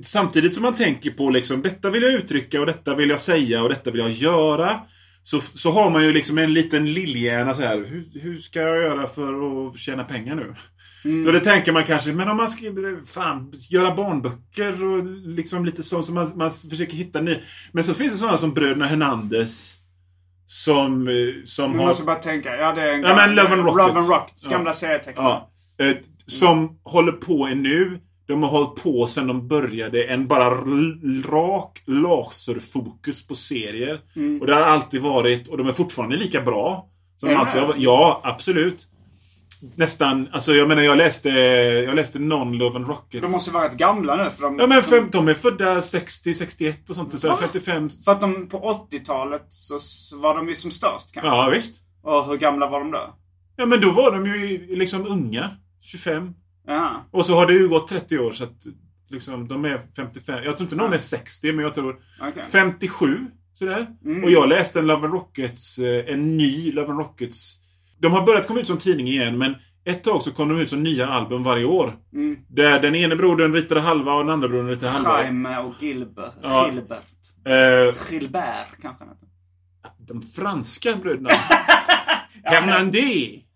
[SPEAKER 3] Samtidigt som man tänker på liksom detta vill jag uttrycka och detta vill jag säga och detta vill jag göra. Så, så har man ju liksom en liten lillhjärna så här. Hur, hur ska jag göra för att tjäna pengar nu? Så det tänker man kanske, men om man ska fan, göra barnböcker och liksom lite så som man, man försöker hitta ny. Men så finns det sådana som Bröderna Hernandez. Som, eh, som
[SPEAKER 2] Man
[SPEAKER 3] har...
[SPEAKER 2] måste bara tänka, ja det är en
[SPEAKER 3] Ja, men Love and Rockets.
[SPEAKER 2] Love and Rockets, gamla
[SPEAKER 3] Ja.
[SPEAKER 2] serietecknare.
[SPEAKER 3] Ja. Eh, som håller på är nu. De har hållit på sedan de började. En bara rak laserfokus på serier.
[SPEAKER 2] Mm.
[SPEAKER 3] Och det har alltid varit, och de är fortfarande lika bra. Som
[SPEAKER 2] Är
[SPEAKER 3] de alltid har varit. Ja, absolut. Nästan, alltså jag menar jag läste, jag läste non Love and Rockets.
[SPEAKER 2] De måste vara rätt gamla nu för de...
[SPEAKER 3] Ja men fem, de är födda 60, 61 och sånt. Så
[SPEAKER 2] Va?
[SPEAKER 3] 55.
[SPEAKER 2] För att de på 80-talet så var de ju som störst kanske.
[SPEAKER 3] Ja visst.
[SPEAKER 2] Och hur gamla var de då?
[SPEAKER 3] Ja men då var de ju liksom unga. 25.
[SPEAKER 2] Ja.
[SPEAKER 3] Och så har det ju gått 30 år så att liksom, de är 55. Jag tror inte någon är 60 men jag tror
[SPEAKER 2] Okej.
[SPEAKER 3] 57. Sådär.
[SPEAKER 2] Mm.
[SPEAKER 3] Och jag läste en Love and Rockets, eh, en ny Love and Rockets. De har börjat komma ut som tidning igen men ett tag så kom de ut som nya album varje år.
[SPEAKER 2] Mm.
[SPEAKER 3] Där den ene brodern ritade halva och den andra brodern ritade halva.
[SPEAKER 2] Jaime och Gilbert.
[SPEAKER 3] Ja.
[SPEAKER 2] Gilbert.
[SPEAKER 3] Eh,
[SPEAKER 2] Gilbert kanske han
[SPEAKER 3] de franska bröderna.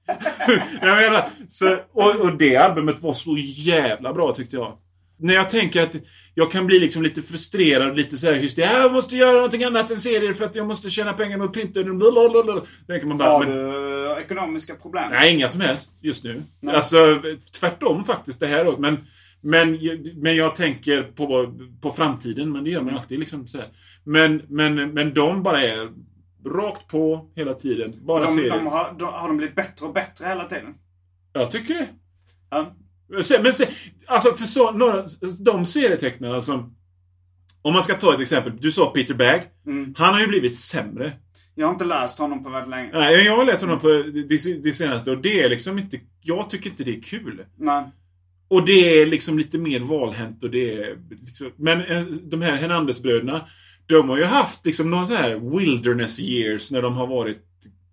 [SPEAKER 3] Så, och, och det albumet var så jävla bra tyckte jag. När jag tänker att jag kan bli liksom lite frustrerad, lite så här hysterisk. Jag måste göra någonting annat än serier för att jag måste tjäna pengar med printen. Blablabla. Tänker man bara,
[SPEAKER 2] Har
[SPEAKER 3] men,
[SPEAKER 2] du ekonomiska problem?
[SPEAKER 3] Nej, inga som helst just nu.
[SPEAKER 2] Nej.
[SPEAKER 3] Alltså tvärtom faktiskt det här året. Men, men, men jag tänker på, på framtiden. Men det gör man ju alltid liksom så här. Men, men, men de bara är rakt på hela tiden. Bara
[SPEAKER 2] de,
[SPEAKER 3] serier.
[SPEAKER 2] de har, de, har de blivit bättre och bättre hela tiden?
[SPEAKER 3] Jag tycker det.
[SPEAKER 2] Ja.
[SPEAKER 3] Men se, alltså för så, några, de serietecknarna som... Om man ska ta ett exempel. Du sa Peter Bagg.
[SPEAKER 2] Mm.
[SPEAKER 3] Han har ju blivit sämre.
[SPEAKER 2] Jag har inte läst honom på väldigt länge.
[SPEAKER 3] Nej, jag har läst honom på det, det senaste och det är liksom inte... Jag tycker inte det är kul.
[SPEAKER 2] Nej.
[SPEAKER 3] Och det är liksom lite mer valhänt och det är... Liksom, men eh, de här Hernandez-bröderna, de har ju haft liksom några så här wilderness years när de har varit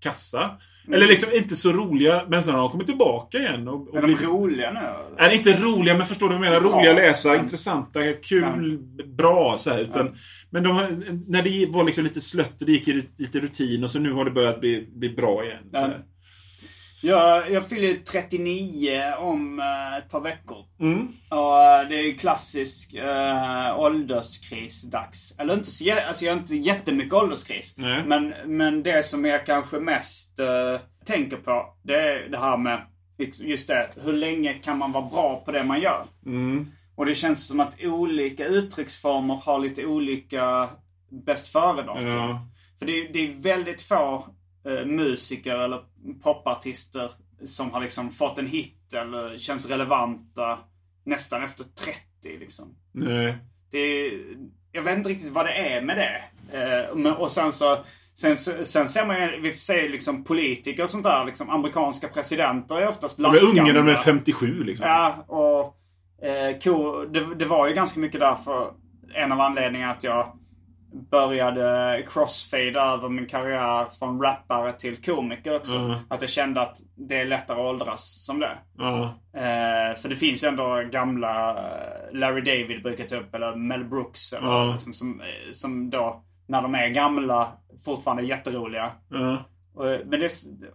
[SPEAKER 3] kassa.
[SPEAKER 2] Mm.
[SPEAKER 3] Eller liksom inte så roliga, men sen har de kommit tillbaka igen. Och, och
[SPEAKER 2] Är de roliga nu? eller?
[SPEAKER 3] är inte roliga, men förstår du vad jag menar? Roliga att läsa,
[SPEAKER 2] Mm.
[SPEAKER 3] intressanta, kul, bra så här, utan, Men de när det var liksom lite slött och det gick i lite rutin och så nu har det börjat bli, bli bra igen.
[SPEAKER 2] Ja.
[SPEAKER 3] här.
[SPEAKER 2] Jag, jag fyller ju 39 om eh, ett par veckor.
[SPEAKER 3] Mm.
[SPEAKER 2] Och eh, det är klassisk eh, ålderskrisdags. Eller inte så, alltså jag har inte jättemycket ålderskris.
[SPEAKER 3] Nej.
[SPEAKER 2] Men, men det som jag kanske mest eh, tänker på, det är det här med just det, hur länge kan man vara bra på det man gör?
[SPEAKER 3] Mm.
[SPEAKER 2] Och det känns som att olika uttrycksformer har lite olika bäst före-datum.
[SPEAKER 3] Ja.
[SPEAKER 2] För det är, det är väldigt få eh, musiker eller popartister som har liksom fått en hit eller känns relevanta nästan efter 30 liksom.
[SPEAKER 3] Nej.
[SPEAKER 2] Det jag vet inte riktigt vad det är med det. Eh, men, och sen så, Sen, sen ser man ju, vi ser liksom politiker och sånt där. Liksom, amerikanska presidenter är oftast
[SPEAKER 3] De är unga när de är
[SPEAKER 2] lastgamla.
[SPEAKER 3] 57 liksom.
[SPEAKER 2] Ja, och eh, det, det var ju ganska mycket därför en av anledningarna att jag började crossfade över min karriär från rappare till komiker också.
[SPEAKER 3] Mm.
[SPEAKER 2] Att jag kände att det är lättare att åldras som det.
[SPEAKER 3] Ja.
[SPEAKER 2] Eh, för det finns ju ändå gamla eh, Larry David brukar ta upp, eller Mel Brooks. Eller,
[SPEAKER 3] Ja.
[SPEAKER 2] liksom, som, eh, som då, när de är gamla, fortfarande är jätteroliga.
[SPEAKER 3] Ja.
[SPEAKER 2] Och, men det,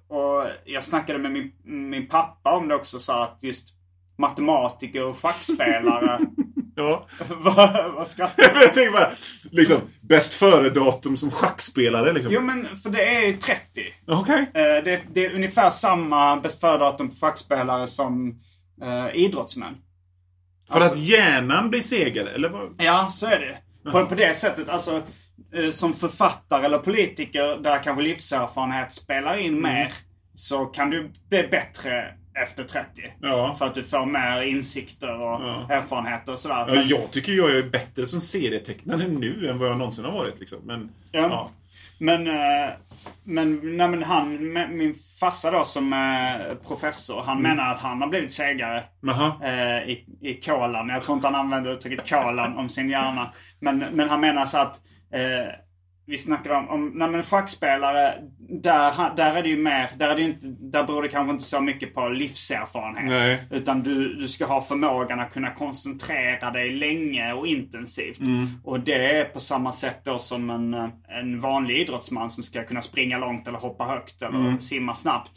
[SPEAKER 2] och jag snackade med min, min pappa om det också, så att just matematiker och schackspelare.
[SPEAKER 3] Ja.
[SPEAKER 2] vad, vad skrattar du?
[SPEAKER 3] jag tänker bara, liksom, bäst före-datum som schackspelare liksom.
[SPEAKER 2] Jo men för det är ju 30.
[SPEAKER 3] Okej.
[SPEAKER 2] Eh, det, det är ungefär samma bäst före-datum på schackspelare som eh, idrottsmän.
[SPEAKER 3] För att hjärnan blir segare, eller vad?
[SPEAKER 2] Ja, så är det. På, på det sättet, alltså eh, som författare eller politiker där kanske livserfarenhet spelar in mer. Så kan du bli bättre efter 30.
[SPEAKER 3] Ja.
[SPEAKER 2] För att du får mer insikter och
[SPEAKER 3] Ja.
[SPEAKER 2] erfarenheter och sådär.
[SPEAKER 3] Ja, jag tycker jag är bättre som serietecknare nu än vad jag någonsin har varit. Liksom. Men,
[SPEAKER 2] Ja.
[SPEAKER 3] ja.
[SPEAKER 2] Men, eh, men, nej, men han, min farsa då som är professor, han
[SPEAKER 3] Mm.
[SPEAKER 2] menar att han har blivit segare eh, i, i kolan. Jag tror inte han använder uttrycket kolan om sin hjärna. Men, men han menar så att eh, vi snackade om, om nej men schackspelare, där, där är det ju mer, där, är det inte, där beror det kanske inte så mycket på livserfarenhet.
[SPEAKER 3] Nej.
[SPEAKER 2] Utan du, du ska ha förmågan att kunna koncentrera dig länge och intensivt.
[SPEAKER 3] Mm.
[SPEAKER 2] Och det är på samma sätt då som en, en vanlig idrottsman som ska kunna springa långt eller hoppa högt eller
[SPEAKER 3] Mm.
[SPEAKER 2] simma snabbt.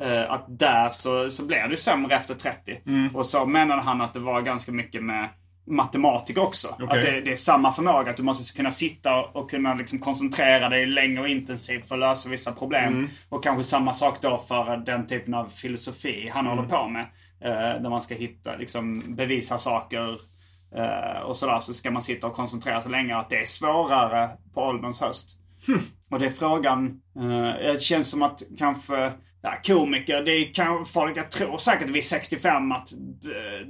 [SPEAKER 2] Eh, att där så, så blir du sämre efter 30.
[SPEAKER 3] Mm.
[SPEAKER 2] Och så menade han att det var ganska mycket med matematiker också.
[SPEAKER 3] Okej.
[SPEAKER 2] Att det, det är samma förmåga. Att du måste kunna sitta och kunna liksom koncentrera dig länge och intensivt för att lösa vissa problem.
[SPEAKER 3] Mm.
[SPEAKER 2] Och kanske samma sak då för den typen av filosofi han
[SPEAKER 3] Mm.
[SPEAKER 2] håller på med. Eh, där man ska hitta, liksom bevisa saker eh, och sådär. Så ska man sitta och koncentrera sig länge. Att det är svårare på ålderns höst. Och det är frågan. Eh, det känns som att kanske ja, komiker, det är kanske folk, jag tror säkert vid 65 att eh,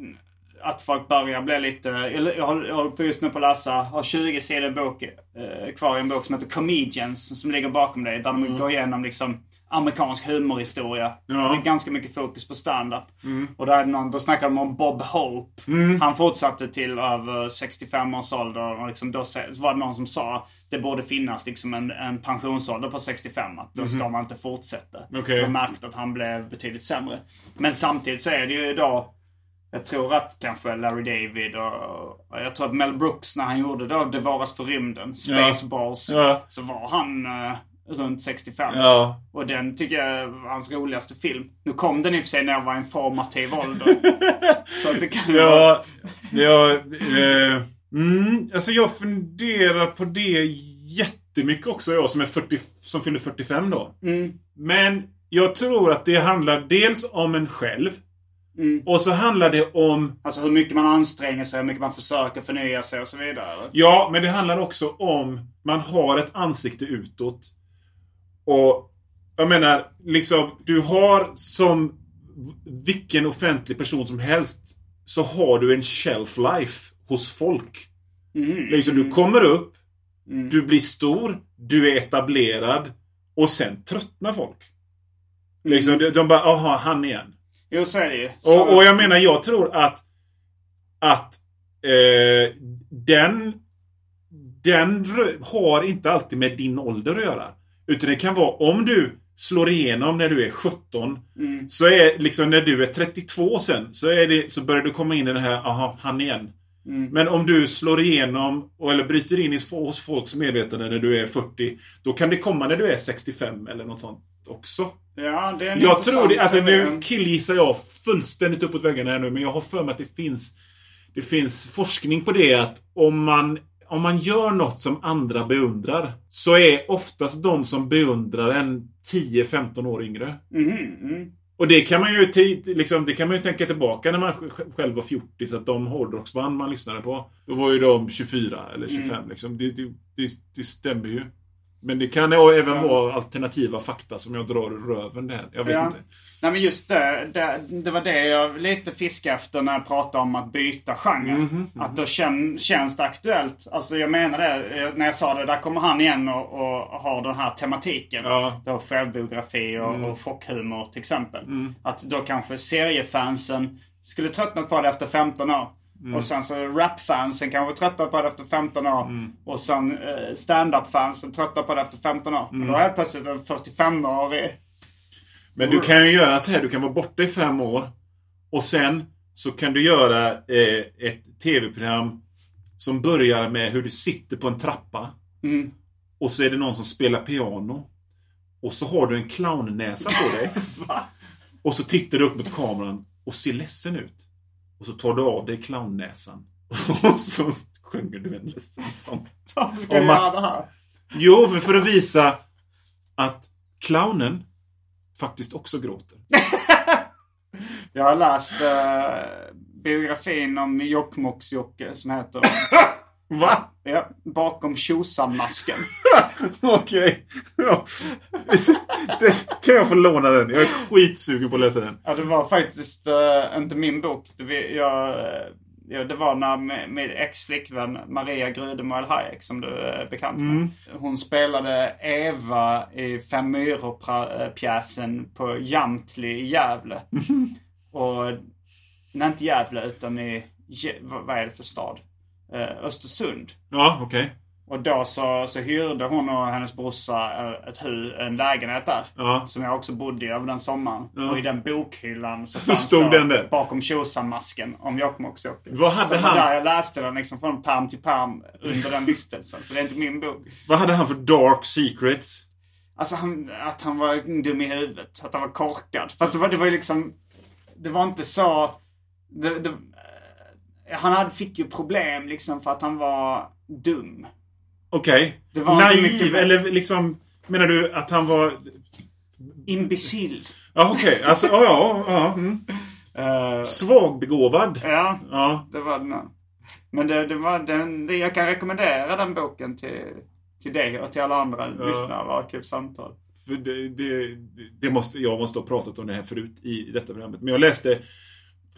[SPEAKER 2] att folk börjar bli lite... Jag håller på just nu på att läsa, har 20 sidor bok eh, kvar i en bok som heter Comedians som ligger bakom dig. Där de går igenom liksom amerikansk humorhistoria.
[SPEAKER 3] Ja.
[SPEAKER 2] Det är ganska mycket fokus på stand-up.
[SPEAKER 3] Mm.
[SPEAKER 2] Och där någon, då snackar de om Bob Hope. Han fortsatte till över 65 års ålder. Och liksom då var det någon som sa det borde finnas liksom en, en pensionsålder på 65. Att då ska
[SPEAKER 3] Mhm.
[SPEAKER 2] man inte fortsätta.
[SPEAKER 3] Okej.
[SPEAKER 2] För de märkte att han blev betydligt sämre. Men samtidigt så är det ju idag jag tror att kanske Larry David och, jag tror att Mel Brooks när han gjorde då Det varas för rymden, Spaceballs,
[SPEAKER 3] Ja.
[SPEAKER 2] så var han eh, runt 65.
[SPEAKER 3] Ja.
[SPEAKER 2] Och den tycker jag är hans roligaste film. Nu kom den i och för sig när jag var i en formativ ålder. så att det kan ju vara...
[SPEAKER 3] Ja, ja eh, mm, alltså jag funderar på det jättemycket också jag som är 40, som fyller 45 då.
[SPEAKER 2] Mm.
[SPEAKER 3] Men jag tror att det handlar dels om en själv. Och så handlar det om...
[SPEAKER 2] Alltså hur mycket man anstränger sig, hur mycket man försöker förnya sig och så vidare.
[SPEAKER 3] Ja, men det handlar också om man har ett ansikte utåt. Och jag menar, liksom, du har som vilken offentlig person som helst så har du en shelf life hos folk.
[SPEAKER 2] Mhm.
[SPEAKER 3] Liksom, du kommer upp,
[SPEAKER 2] Mm.
[SPEAKER 3] du blir stor, du är etablerad och sen tröttnar folk. Liksom, de, de bara, aha, han igen.
[SPEAKER 2] Jo, så är det ju. Så-
[SPEAKER 3] Och, och jag menar, jag tror att att eh, den den har inte alltid med din ålder att göra. Utan det kan vara om du slår igenom när du är 17.
[SPEAKER 2] Mm.
[SPEAKER 3] Så är liksom när du är 32 sen så, är det, så börjar du komma in i den här, aha, han igen.
[SPEAKER 2] Mm.
[SPEAKER 3] Men om du slår igenom och, eller bryter in i, hos folks medvetande när du är 40. Då kan det komma när du är 65 eller något sånt också.
[SPEAKER 2] Ja, det är
[SPEAKER 3] Jag tror det, alltså nu
[SPEAKER 2] teori.
[SPEAKER 3] killgissar jag fullständigt uppåt väggarna här nu, men jag har för mig att det finns Det finns forskning på det att om man om man gör något som andra beundrar så är oftast de som beundrar en 10-15 år yngre.
[SPEAKER 2] Mhm, mm.
[SPEAKER 3] Och det kan man ju liksom, det kan man ju tänka tillbaka när man sj- själv var 40 så att de hårdrocksband man lyssnade på. Då var ju de 24 eller 25
[SPEAKER 2] Mm.
[SPEAKER 3] liksom. Det, det, det, det stämmer ju. Men det kan även vara alternativa fakta som jag drar ur röven där. Jag vet
[SPEAKER 2] Ja.
[SPEAKER 3] inte.
[SPEAKER 2] Nej men just det, det. Det var det jag lite fiskade efter när jag pratade om att byta genre.
[SPEAKER 3] Mhm,
[SPEAKER 2] Att då kän, känns det aktuellt. Alltså jag menar det, eh, när jag sa det, där kommer han igen och, och har den här tematiken.
[SPEAKER 3] Ja.
[SPEAKER 2] Då självbiografi och,
[SPEAKER 3] Mm.
[SPEAKER 2] och chockhumor till exempel. Att då kanske seriefansen skulle tröttnat på det efter 15 år.
[SPEAKER 3] Mm.
[SPEAKER 2] Och sen så rapfansen kanske tröttnar på det efter 15 år.
[SPEAKER 3] Mm.
[SPEAKER 2] Och sen eh, stand-up-fansen tröttnar på det efter 15 år.
[SPEAKER 3] Mm.
[SPEAKER 2] Och då är det plötsligt en 45-årig
[SPEAKER 3] Men du kan ju göra så här, du kan vara borta i fem år. Och sen så kan du göra eh, ett tv-program som börjar med hur du sitter på en trappa.
[SPEAKER 2] Mm.
[SPEAKER 3] Och så är det någon som spelar piano. Och så har du en clownnäsa på dig. och så tittar du upp mot kameran och ser ledsen ut. Och så tar du av dig clownnäsan. Och så sjunger du en ledsen sång.
[SPEAKER 2] Varför ska jag göra det här?
[SPEAKER 3] Jo, men för att visa att clownen faktiskt också gråter.
[SPEAKER 2] Jag har läst eh, biografin om Jokkmokks-Jocke som heter
[SPEAKER 3] Va?
[SPEAKER 2] ja, Bakom Tjosan-masken.
[SPEAKER 3] Okej. Ja. Det- Kan jag få låna den? Jag är skitsugen på att läsa den.
[SPEAKER 2] Ja, det var faktiskt eh, inte min bok. Det, jag, eh, ja, det var när min, ex-flickvän Maria Grudemoel Hayek, som du är bekant med.
[SPEAKER 3] Mm.
[SPEAKER 2] Hon spelade Eva i Fem myror-pjäsen på Jamtli i Gävle. Och, nej inte Gävle utan i, vad är det för stad? Eh, Östersund.
[SPEAKER 3] Ja, okej.
[SPEAKER 2] Och då så, så hyrde hon och hennes brorsa eh, ett hu, en lägenhet där.
[SPEAKER 3] Ja.
[SPEAKER 2] Som jag också bodde i över den sommaren.
[SPEAKER 3] Ja.
[SPEAKER 2] Och i den bokhyllan så fanns
[SPEAKER 3] stod den där.
[SPEAKER 2] bakom Tjosan-masken om Jokkmokks-Jocke.
[SPEAKER 3] Vad hade
[SPEAKER 2] så
[SPEAKER 3] han-
[SPEAKER 2] där jag läste den liksom från pärm till pärm under den vistelsen. Så det är inte min bok.
[SPEAKER 3] Vad hade han för dark secrets?
[SPEAKER 2] Alltså han, att han var dum i huvudet. Att han var korkad. Fast det var, det var ju liksom... Det var inte så... Det, det, han hade, fick ju problem liksom för att han var dum.
[SPEAKER 3] Okej.
[SPEAKER 2] Inte
[SPEAKER 3] Naiv eller liksom... Menar du att han var...
[SPEAKER 2] Imbecill.
[SPEAKER 3] Ja, okej. Alltså, ja, ja. ja mm.
[SPEAKER 2] Uh,
[SPEAKER 3] Svagbegåvad.
[SPEAKER 2] ja,
[SPEAKER 3] Ja.
[SPEAKER 2] det var den. Men det, det var den, det, jag kan rekommendera den boken till, till dig och till alla andra lyssnare av Arkivsamtal.
[SPEAKER 3] För det, det, det måste, jag måste ha pratat om det här förut i detta programmet. Men jag läste...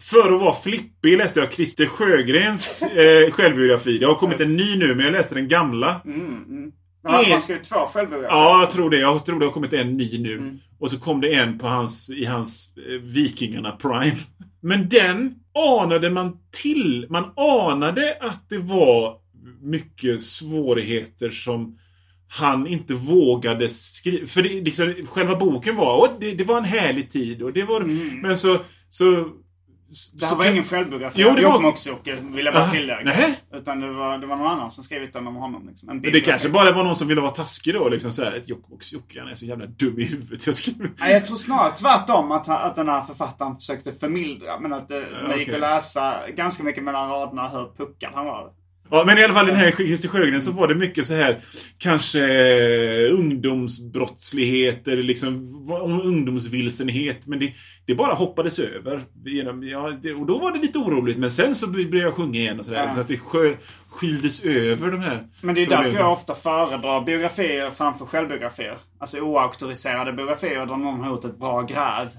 [SPEAKER 3] För att vara flippig läste jag Christer Sjögrens eh, självbiografi. Det har kommit en ny nu, men jag läste den gamla.
[SPEAKER 2] Mm, mm. Han
[SPEAKER 3] En-
[SPEAKER 2] skrivit två självbiografier.
[SPEAKER 3] Ja, jag tror det. Jag tror det har kommit en ny nu.
[SPEAKER 2] Mm.
[SPEAKER 3] Och så kom det en på hans, i hans eh, Vikingarna Prime. Men den anade man till. Man anade att det var mycket svårigheter som han inte vågade skriva. För det, liksom, själva boken var, och det, det var en härlig tid. Och det var, Men så... så
[SPEAKER 2] Mm. Det här var ingen självbiografi.
[SPEAKER 3] Jo, det var-
[SPEAKER 2] Jokkmokks-Jocke vill jag bara tillägga.
[SPEAKER 3] nähä.
[SPEAKER 2] Utan det var, det var någon annan som skrivit den om honom. Liksom. En
[SPEAKER 3] Men det kanske bara var någon som ville vara taskig då. Liksom så här, ett Jokkmokks-Jocke, han är så jävla dum i huvudet. Jag skriver...
[SPEAKER 2] Nej, jag tror snarare tvärtom att, att den här författaren försökte förmildra. Men att det, det gick att läsa ganska mycket mellan raderna hur puckad han var.
[SPEAKER 3] Ja, men i alla fall den här Christer Sjögren så var det mycket så här kanske eh, ungdomsbrottslighet eller liksom ungdomsvilsenhet. Men det, det bara hoppades över. Genom, ja, det, och då var det lite oroligt. Men sen så började jag sjunga igen och sådär.
[SPEAKER 2] Ja.
[SPEAKER 3] Så att det skö, skyldes över de här
[SPEAKER 2] Men det är därför jag ofta föredrar biografier framför självbiografier. Alltså oauktoriserade biografier där någon har gjort ett bra gräv.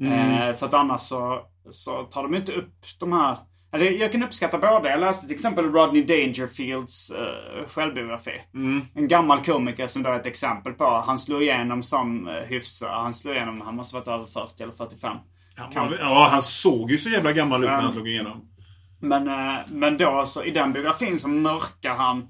[SPEAKER 3] Mm.
[SPEAKER 2] Eh, för att annars så, så tar de inte upp de här... Eller jag kan uppskatta båda. Jag läste till exempel Rodney Dangerfields eh, självbiografi.
[SPEAKER 3] Mm.
[SPEAKER 2] En gammal komiker som då är ett exempel på. Han slog igenom som uh, hyfsa. Han slog igenom, han måste varit över 40 eller 45.
[SPEAKER 3] Han, ja, han såg ju så jävla gammal ut när han slog igenom.
[SPEAKER 2] Men, eh, men då så i den biografin så mörkar han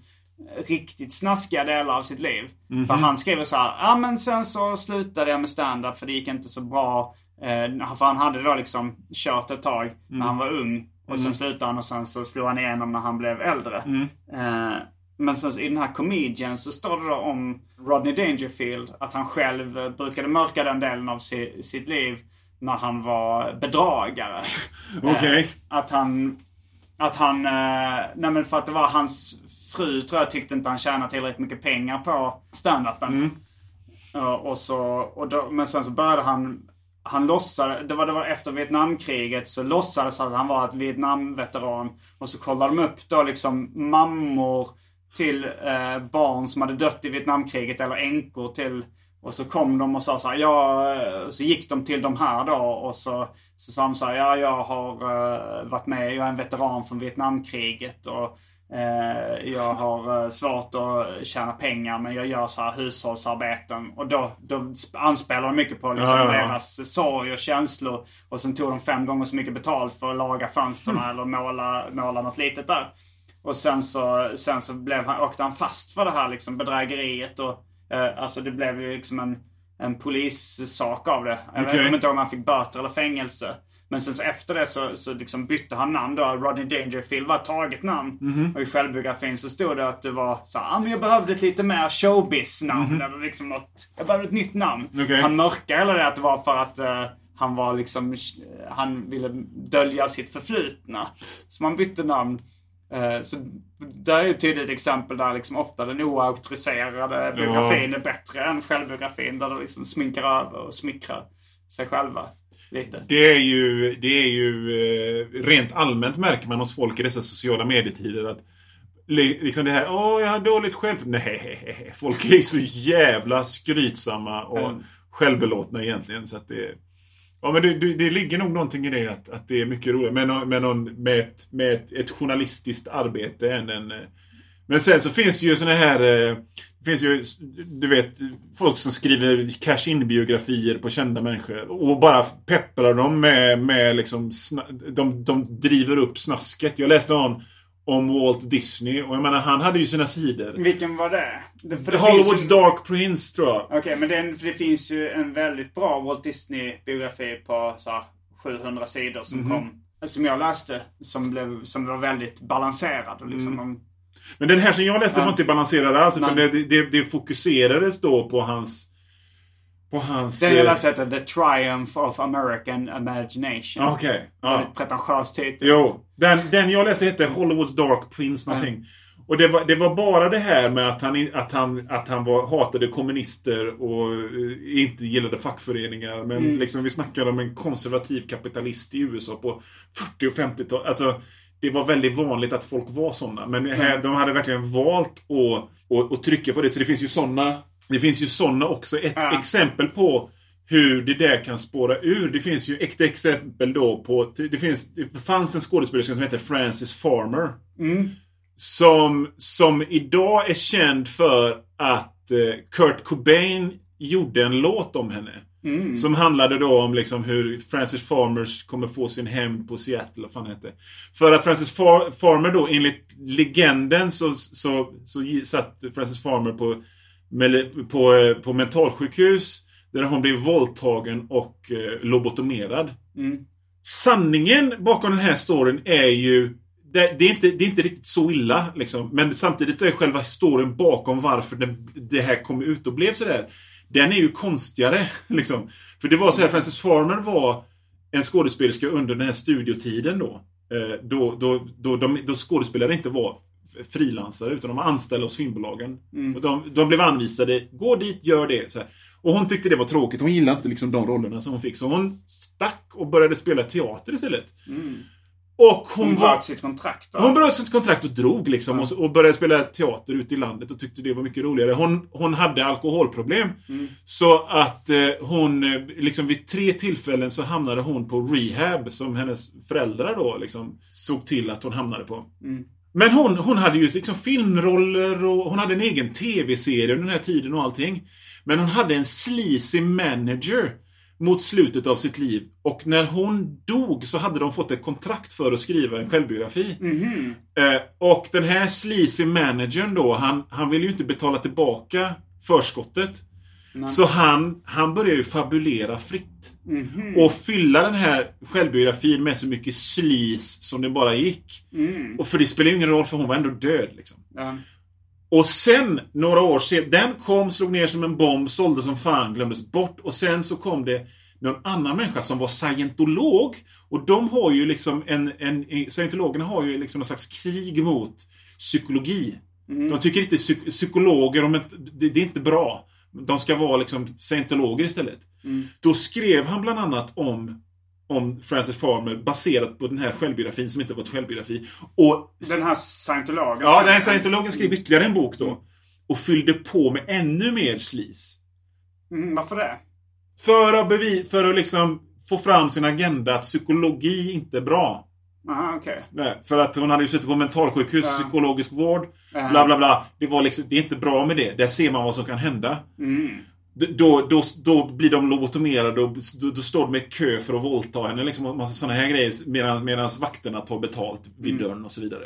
[SPEAKER 2] riktigt snaskiga delar av sitt liv.
[SPEAKER 3] Mhm.
[SPEAKER 2] För han skriver så här, ja men sen så slutade jag med stand-up för det gick inte så bra. Eh, för han hade då liksom kört ett tag när han var ung. Och sen
[SPEAKER 3] Mm.
[SPEAKER 2] slutade han och sen så slog han igenom när han blev äldre.
[SPEAKER 3] Mm.
[SPEAKER 2] Eh, men sen i den här comedian så står det då om Rodney Dangerfield. Att han själv eh, brukade mörka den delen av si, sitt liv när han var bedragare.
[SPEAKER 3] Okej.
[SPEAKER 2] Eh, att han... Att han... Eh, nej men för att det var hans fru tror jag tyckte inte han tjänade tillräckligt mycket pengar på standupen. Ja, och så, och då, men sen så började han... Han låtsade, det var, det var efter Vietnamkriget så låtsades han att han var ett Vietnamveteran. Och så kollade de upp då liksom mammor till eh, barn som hade dött i Vietnamkriget eller änkor till och så kom de och sa så här, ja, eh, så gick de till de här då och så, så sa de så här, ja jag har eh, varit med, jag är en veteran från Vietnamkriget och jag har uh, svårt att tjäna pengar men jag gör så här hushållsarbeten. Och då, då anspelar de mycket på liksom
[SPEAKER 3] Ja, ja, ja.
[SPEAKER 2] deras sorg och känslor. Och sen tog de fem gånger så mycket betalt för att laga fönstren
[SPEAKER 3] Mm.
[SPEAKER 2] eller måla, måla något litet där. Och sen så, sen så blev han, åkte han fast för det här liksom bedrägeriet och eh, alltså det blev ju liksom en, en polissak av det. Jag kommer inte ihåg om han fick böter eller fängelse. Men sen så efter det så, så liksom bytte han namn då. Rodney Dangerfield var ett taget namn.
[SPEAKER 3] Mhm.
[SPEAKER 2] Och i självbiografin så stod det att det var så här, ah, men jag behövde ett lite mer showbiz-namn.
[SPEAKER 3] Mhm.
[SPEAKER 2] Eller liksom något, jag behövde ett nytt namn.
[SPEAKER 3] Okej.
[SPEAKER 2] Han mörkade det att det var för att eh, han var liksom, han ville dölja sitt förflutna. Så man bytte namn. Eh, Så där är ett tydligt exempel där liksom ofta den oauktoriserade biografin är bättre än självbiografin. Där de liksom sminkar över och smickrar sig själva lite.
[SPEAKER 3] Det är ju, det är ju eh, rent allmänt märker man hos folk i dessa sociala medietider att li- liksom det här, åh jag har dåligt själv... Nej, folk är så jävla skrytsamma och
[SPEAKER 2] Mm.
[SPEAKER 3] självbelåtna egentligen så att det... Ja men det, det, det ligger nog någonting i det att, att det är mycket roligare med, någon, med, någon, med, ett, med ett, ett journalistiskt arbete än en... Men sen så finns det ju såna här... eh, Det finns ju, du vet, folk som skriver cash-in-biografier på kända människor. Och bara pepprar dem med, med liksom... De, de driver upp snasket. Jag läste någon om Walt Disney och jag menar han hade ju sina sidor.
[SPEAKER 2] Vilken var det? det, det
[SPEAKER 3] Hollywoods
[SPEAKER 2] ju-
[SPEAKER 3] Dark Prince tror jag.
[SPEAKER 2] Okej, men det, för det finns ju en väldigt bra Walt Disney-biografi på så här 700 sidor som
[SPEAKER 3] Mhm.
[SPEAKER 2] kom. Som jag läste. Som, blev, som var väldigt balanserad. Och liksom
[SPEAKER 3] Mm. Men den här som jag läste var inte balanserad alls. Utan det, det, det fokuserades då på hans... På hans...
[SPEAKER 2] den jag
[SPEAKER 3] eh,
[SPEAKER 2] läste heter The Triumph of American Imagination.
[SPEAKER 3] Okej. ja.
[SPEAKER 2] Väldigt pretentiös titel.
[SPEAKER 3] Jo, den, den jag läste hette Hollywoods Dark Prince någonting. Och det var, det var bara det här med att han, att han, att han var, hatade kommunister och eh, inte gillade fackföreningar. Men
[SPEAKER 2] Mm.
[SPEAKER 3] liksom vi snackar om en konservativ kapitalist i USA på 40 och 50-tal. Alltså, det var väldigt vanligt att folk var sådana. Men här,
[SPEAKER 2] Mm.
[SPEAKER 3] de hade verkligen valt att, att, att trycka på det. Så det finns ju sådana Det finns ju sådana också. Ett
[SPEAKER 2] Ja.
[SPEAKER 3] exempel på hur det där kan spåra ur. Det finns ju ett exempel då på... Det, finns, det fanns en skådespelerska som heter Frances Farmer.
[SPEAKER 2] Mm.
[SPEAKER 3] Som, som idag är känd för att eh, Kurt Cobain gjorde en låt om henne.
[SPEAKER 2] Mm.
[SPEAKER 3] Som handlade då om liksom hur Frances Farmers kommer få sin hem på Seattle. Vad fan hette. För att Frances Far- Farmer då enligt legenden så, så, så satt Frances Farmer på, på, på mentalsjukhus. Där hon blev våldtagen och eh, lobotomerad.
[SPEAKER 2] Mm.
[SPEAKER 3] Sanningen bakom den här storyn är ju det, det, är inte, det är inte riktigt så illa liksom. Men samtidigt är själva storyn bakom varför det, det här kom ut och blev sådär. Den är ju konstigare liksom. För det var så här, Frances Farmer var en skådespelerska under den här studiotiden då. Eh, då, då, då, de, då skådespelare inte var frilansare utan de var anställda hos filmbolagen.
[SPEAKER 2] Mm.
[SPEAKER 3] Och de, de blev anvisade, gå dit, gör det. Och hon tyckte det var tråkigt. Hon gillade inte liksom de rollerna som hon fick. Så hon stack och började spela teater istället.
[SPEAKER 2] Mm.
[SPEAKER 3] Och hon,
[SPEAKER 2] Hon bröt sitt kontrakt då.
[SPEAKER 3] Hon bröt sitt kontrakt och drog liksom och, och började spela teater ute i landet och tyckte det var mycket roligare. Hon, hon hade alkoholproblem.
[SPEAKER 2] Mm.
[SPEAKER 3] Så att eh, hon, eh, liksom vid tre tillfällen så hamnade hon på rehab som hennes föräldrar då liksom såg till att hon hamnade på.
[SPEAKER 2] Mm.
[SPEAKER 3] Men hon, hon hade ju liksom filmroller och hon hade en egen tv-serie under den här tiden och allting. Men hon hade en sleazy manager mot slutet av sitt liv. Och när hon dog så hade de fått ett kontrakt för att skriva en självbiografi.
[SPEAKER 2] Mhm.
[SPEAKER 3] Eh, och den här sleazy managern då, han, han vill ju inte betala tillbaka förskottet.
[SPEAKER 2] Nej.
[SPEAKER 3] Så han, han börjar ju fabulera fritt.
[SPEAKER 2] Mhm.
[SPEAKER 3] Och fylla den här självbiografin med så mycket sleaze som det bara gick.
[SPEAKER 2] Mm.
[SPEAKER 3] Och för det spelar ju ingen roll för hon var ändå död liksom.
[SPEAKER 2] Ja.
[SPEAKER 3] Och sen, några år senare, den kom, slog ner som en bomb, sålde som fan, glömdes bort. Och sen så kom det någon annan människa som var scientolog. Och de har ju liksom en, en scientologerna har ju liksom någon slags krig mot psykologi.
[SPEAKER 2] Mm.
[SPEAKER 3] De tycker inte psyk- psykologer, de det, det är inte bra. De ska vara liksom scientologer istället.
[SPEAKER 2] Mm.
[SPEAKER 3] Då skrev han bland annat om om Francis Farmer baserat på den här självbiografin som inte var ett självbiografi. Och
[SPEAKER 2] Den här scientologen.
[SPEAKER 3] Ja, den här scientologen skrev ytterligare en bok då. Och fyllde på med ännu mer slis.
[SPEAKER 2] Mm, varför det?
[SPEAKER 3] För att, bevi- för att liksom få fram sin agenda att psykologi inte är bra.
[SPEAKER 2] Aha, okej.
[SPEAKER 3] Nej, för att hon hade ju suttit på mentalsjukhus,
[SPEAKER 2] Ja.
[SPEAKER 3] psykologisk vård,
[SPEAKER 2] Ja.
[SPEAKER 3] bla bla bla. Det, var liksom, det är inte bra med det. Där ser man vad som kan hända.
[SPEAKER 2] Mm.
[SPEAKER 3] Då, då, då blir de lobotomerade och då, då står de i kö för att våldta henne. Liksom, massa sådana här grejer medan, medan vakterna tar betalt vid
[SPEAKER 2] Mm.
[SPEAKER 3] dörren och så vidare.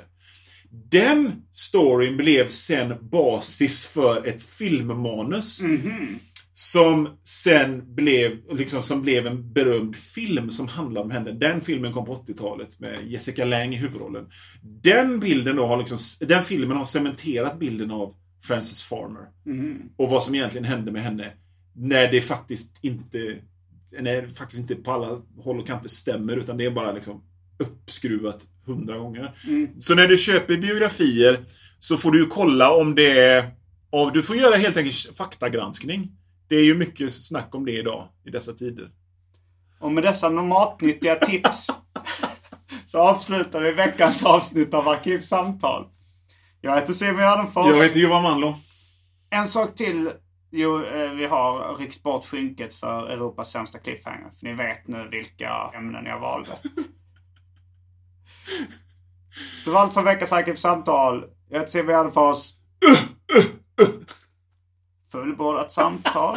[SPEAKER 3] Den storyn blev sen basis för ett filmmanus.
[SPEAKER 2] Mhm.
[SPEAKER 3] Som sen blev, liksom, som blev en berömd film som handlar om henne. Den filmen kom på 80-talet med Jessica Lange i huvudrollen. Den bilden då har liksom, den filmen har cementerat bilden av Frances Farmer.
[SPEAKER 2] Mhm.
[SPEAKER 3] Och vad som egentligen hände med henne. När det faktiskt inte, när det faktiskt inte på alla håll och kanter stämmer. Utan det är bara liksom uppskruvat hundra gånger.
[SPEAKER 2] Mm.
[SPEAKER 3] Så när du köper biografier så får du ju kolla om det är... Ja, du får göra helt enkelt faktagranskning. Det är ju mycket snack om det idag, i dessa tider.
[SPEAKER 2] Och med dessa matnyttiga tips så avslutar vi veckans avsnitt av Arkivsamtal. Jag heter Simon Gärdenfors.
[SPEAKER 3] Jag heter Johan Manlo.
[SPEAKER 2] En sak till. Jo, eh, vi har ryckt bort skynket för Europas sämsta cliffhanger. För ni vet nu vilka ämnen jag valde. Det var allt för veckans Arkivsamtal. Jag heter Simon Gärdenfors. Fullbordat samtal.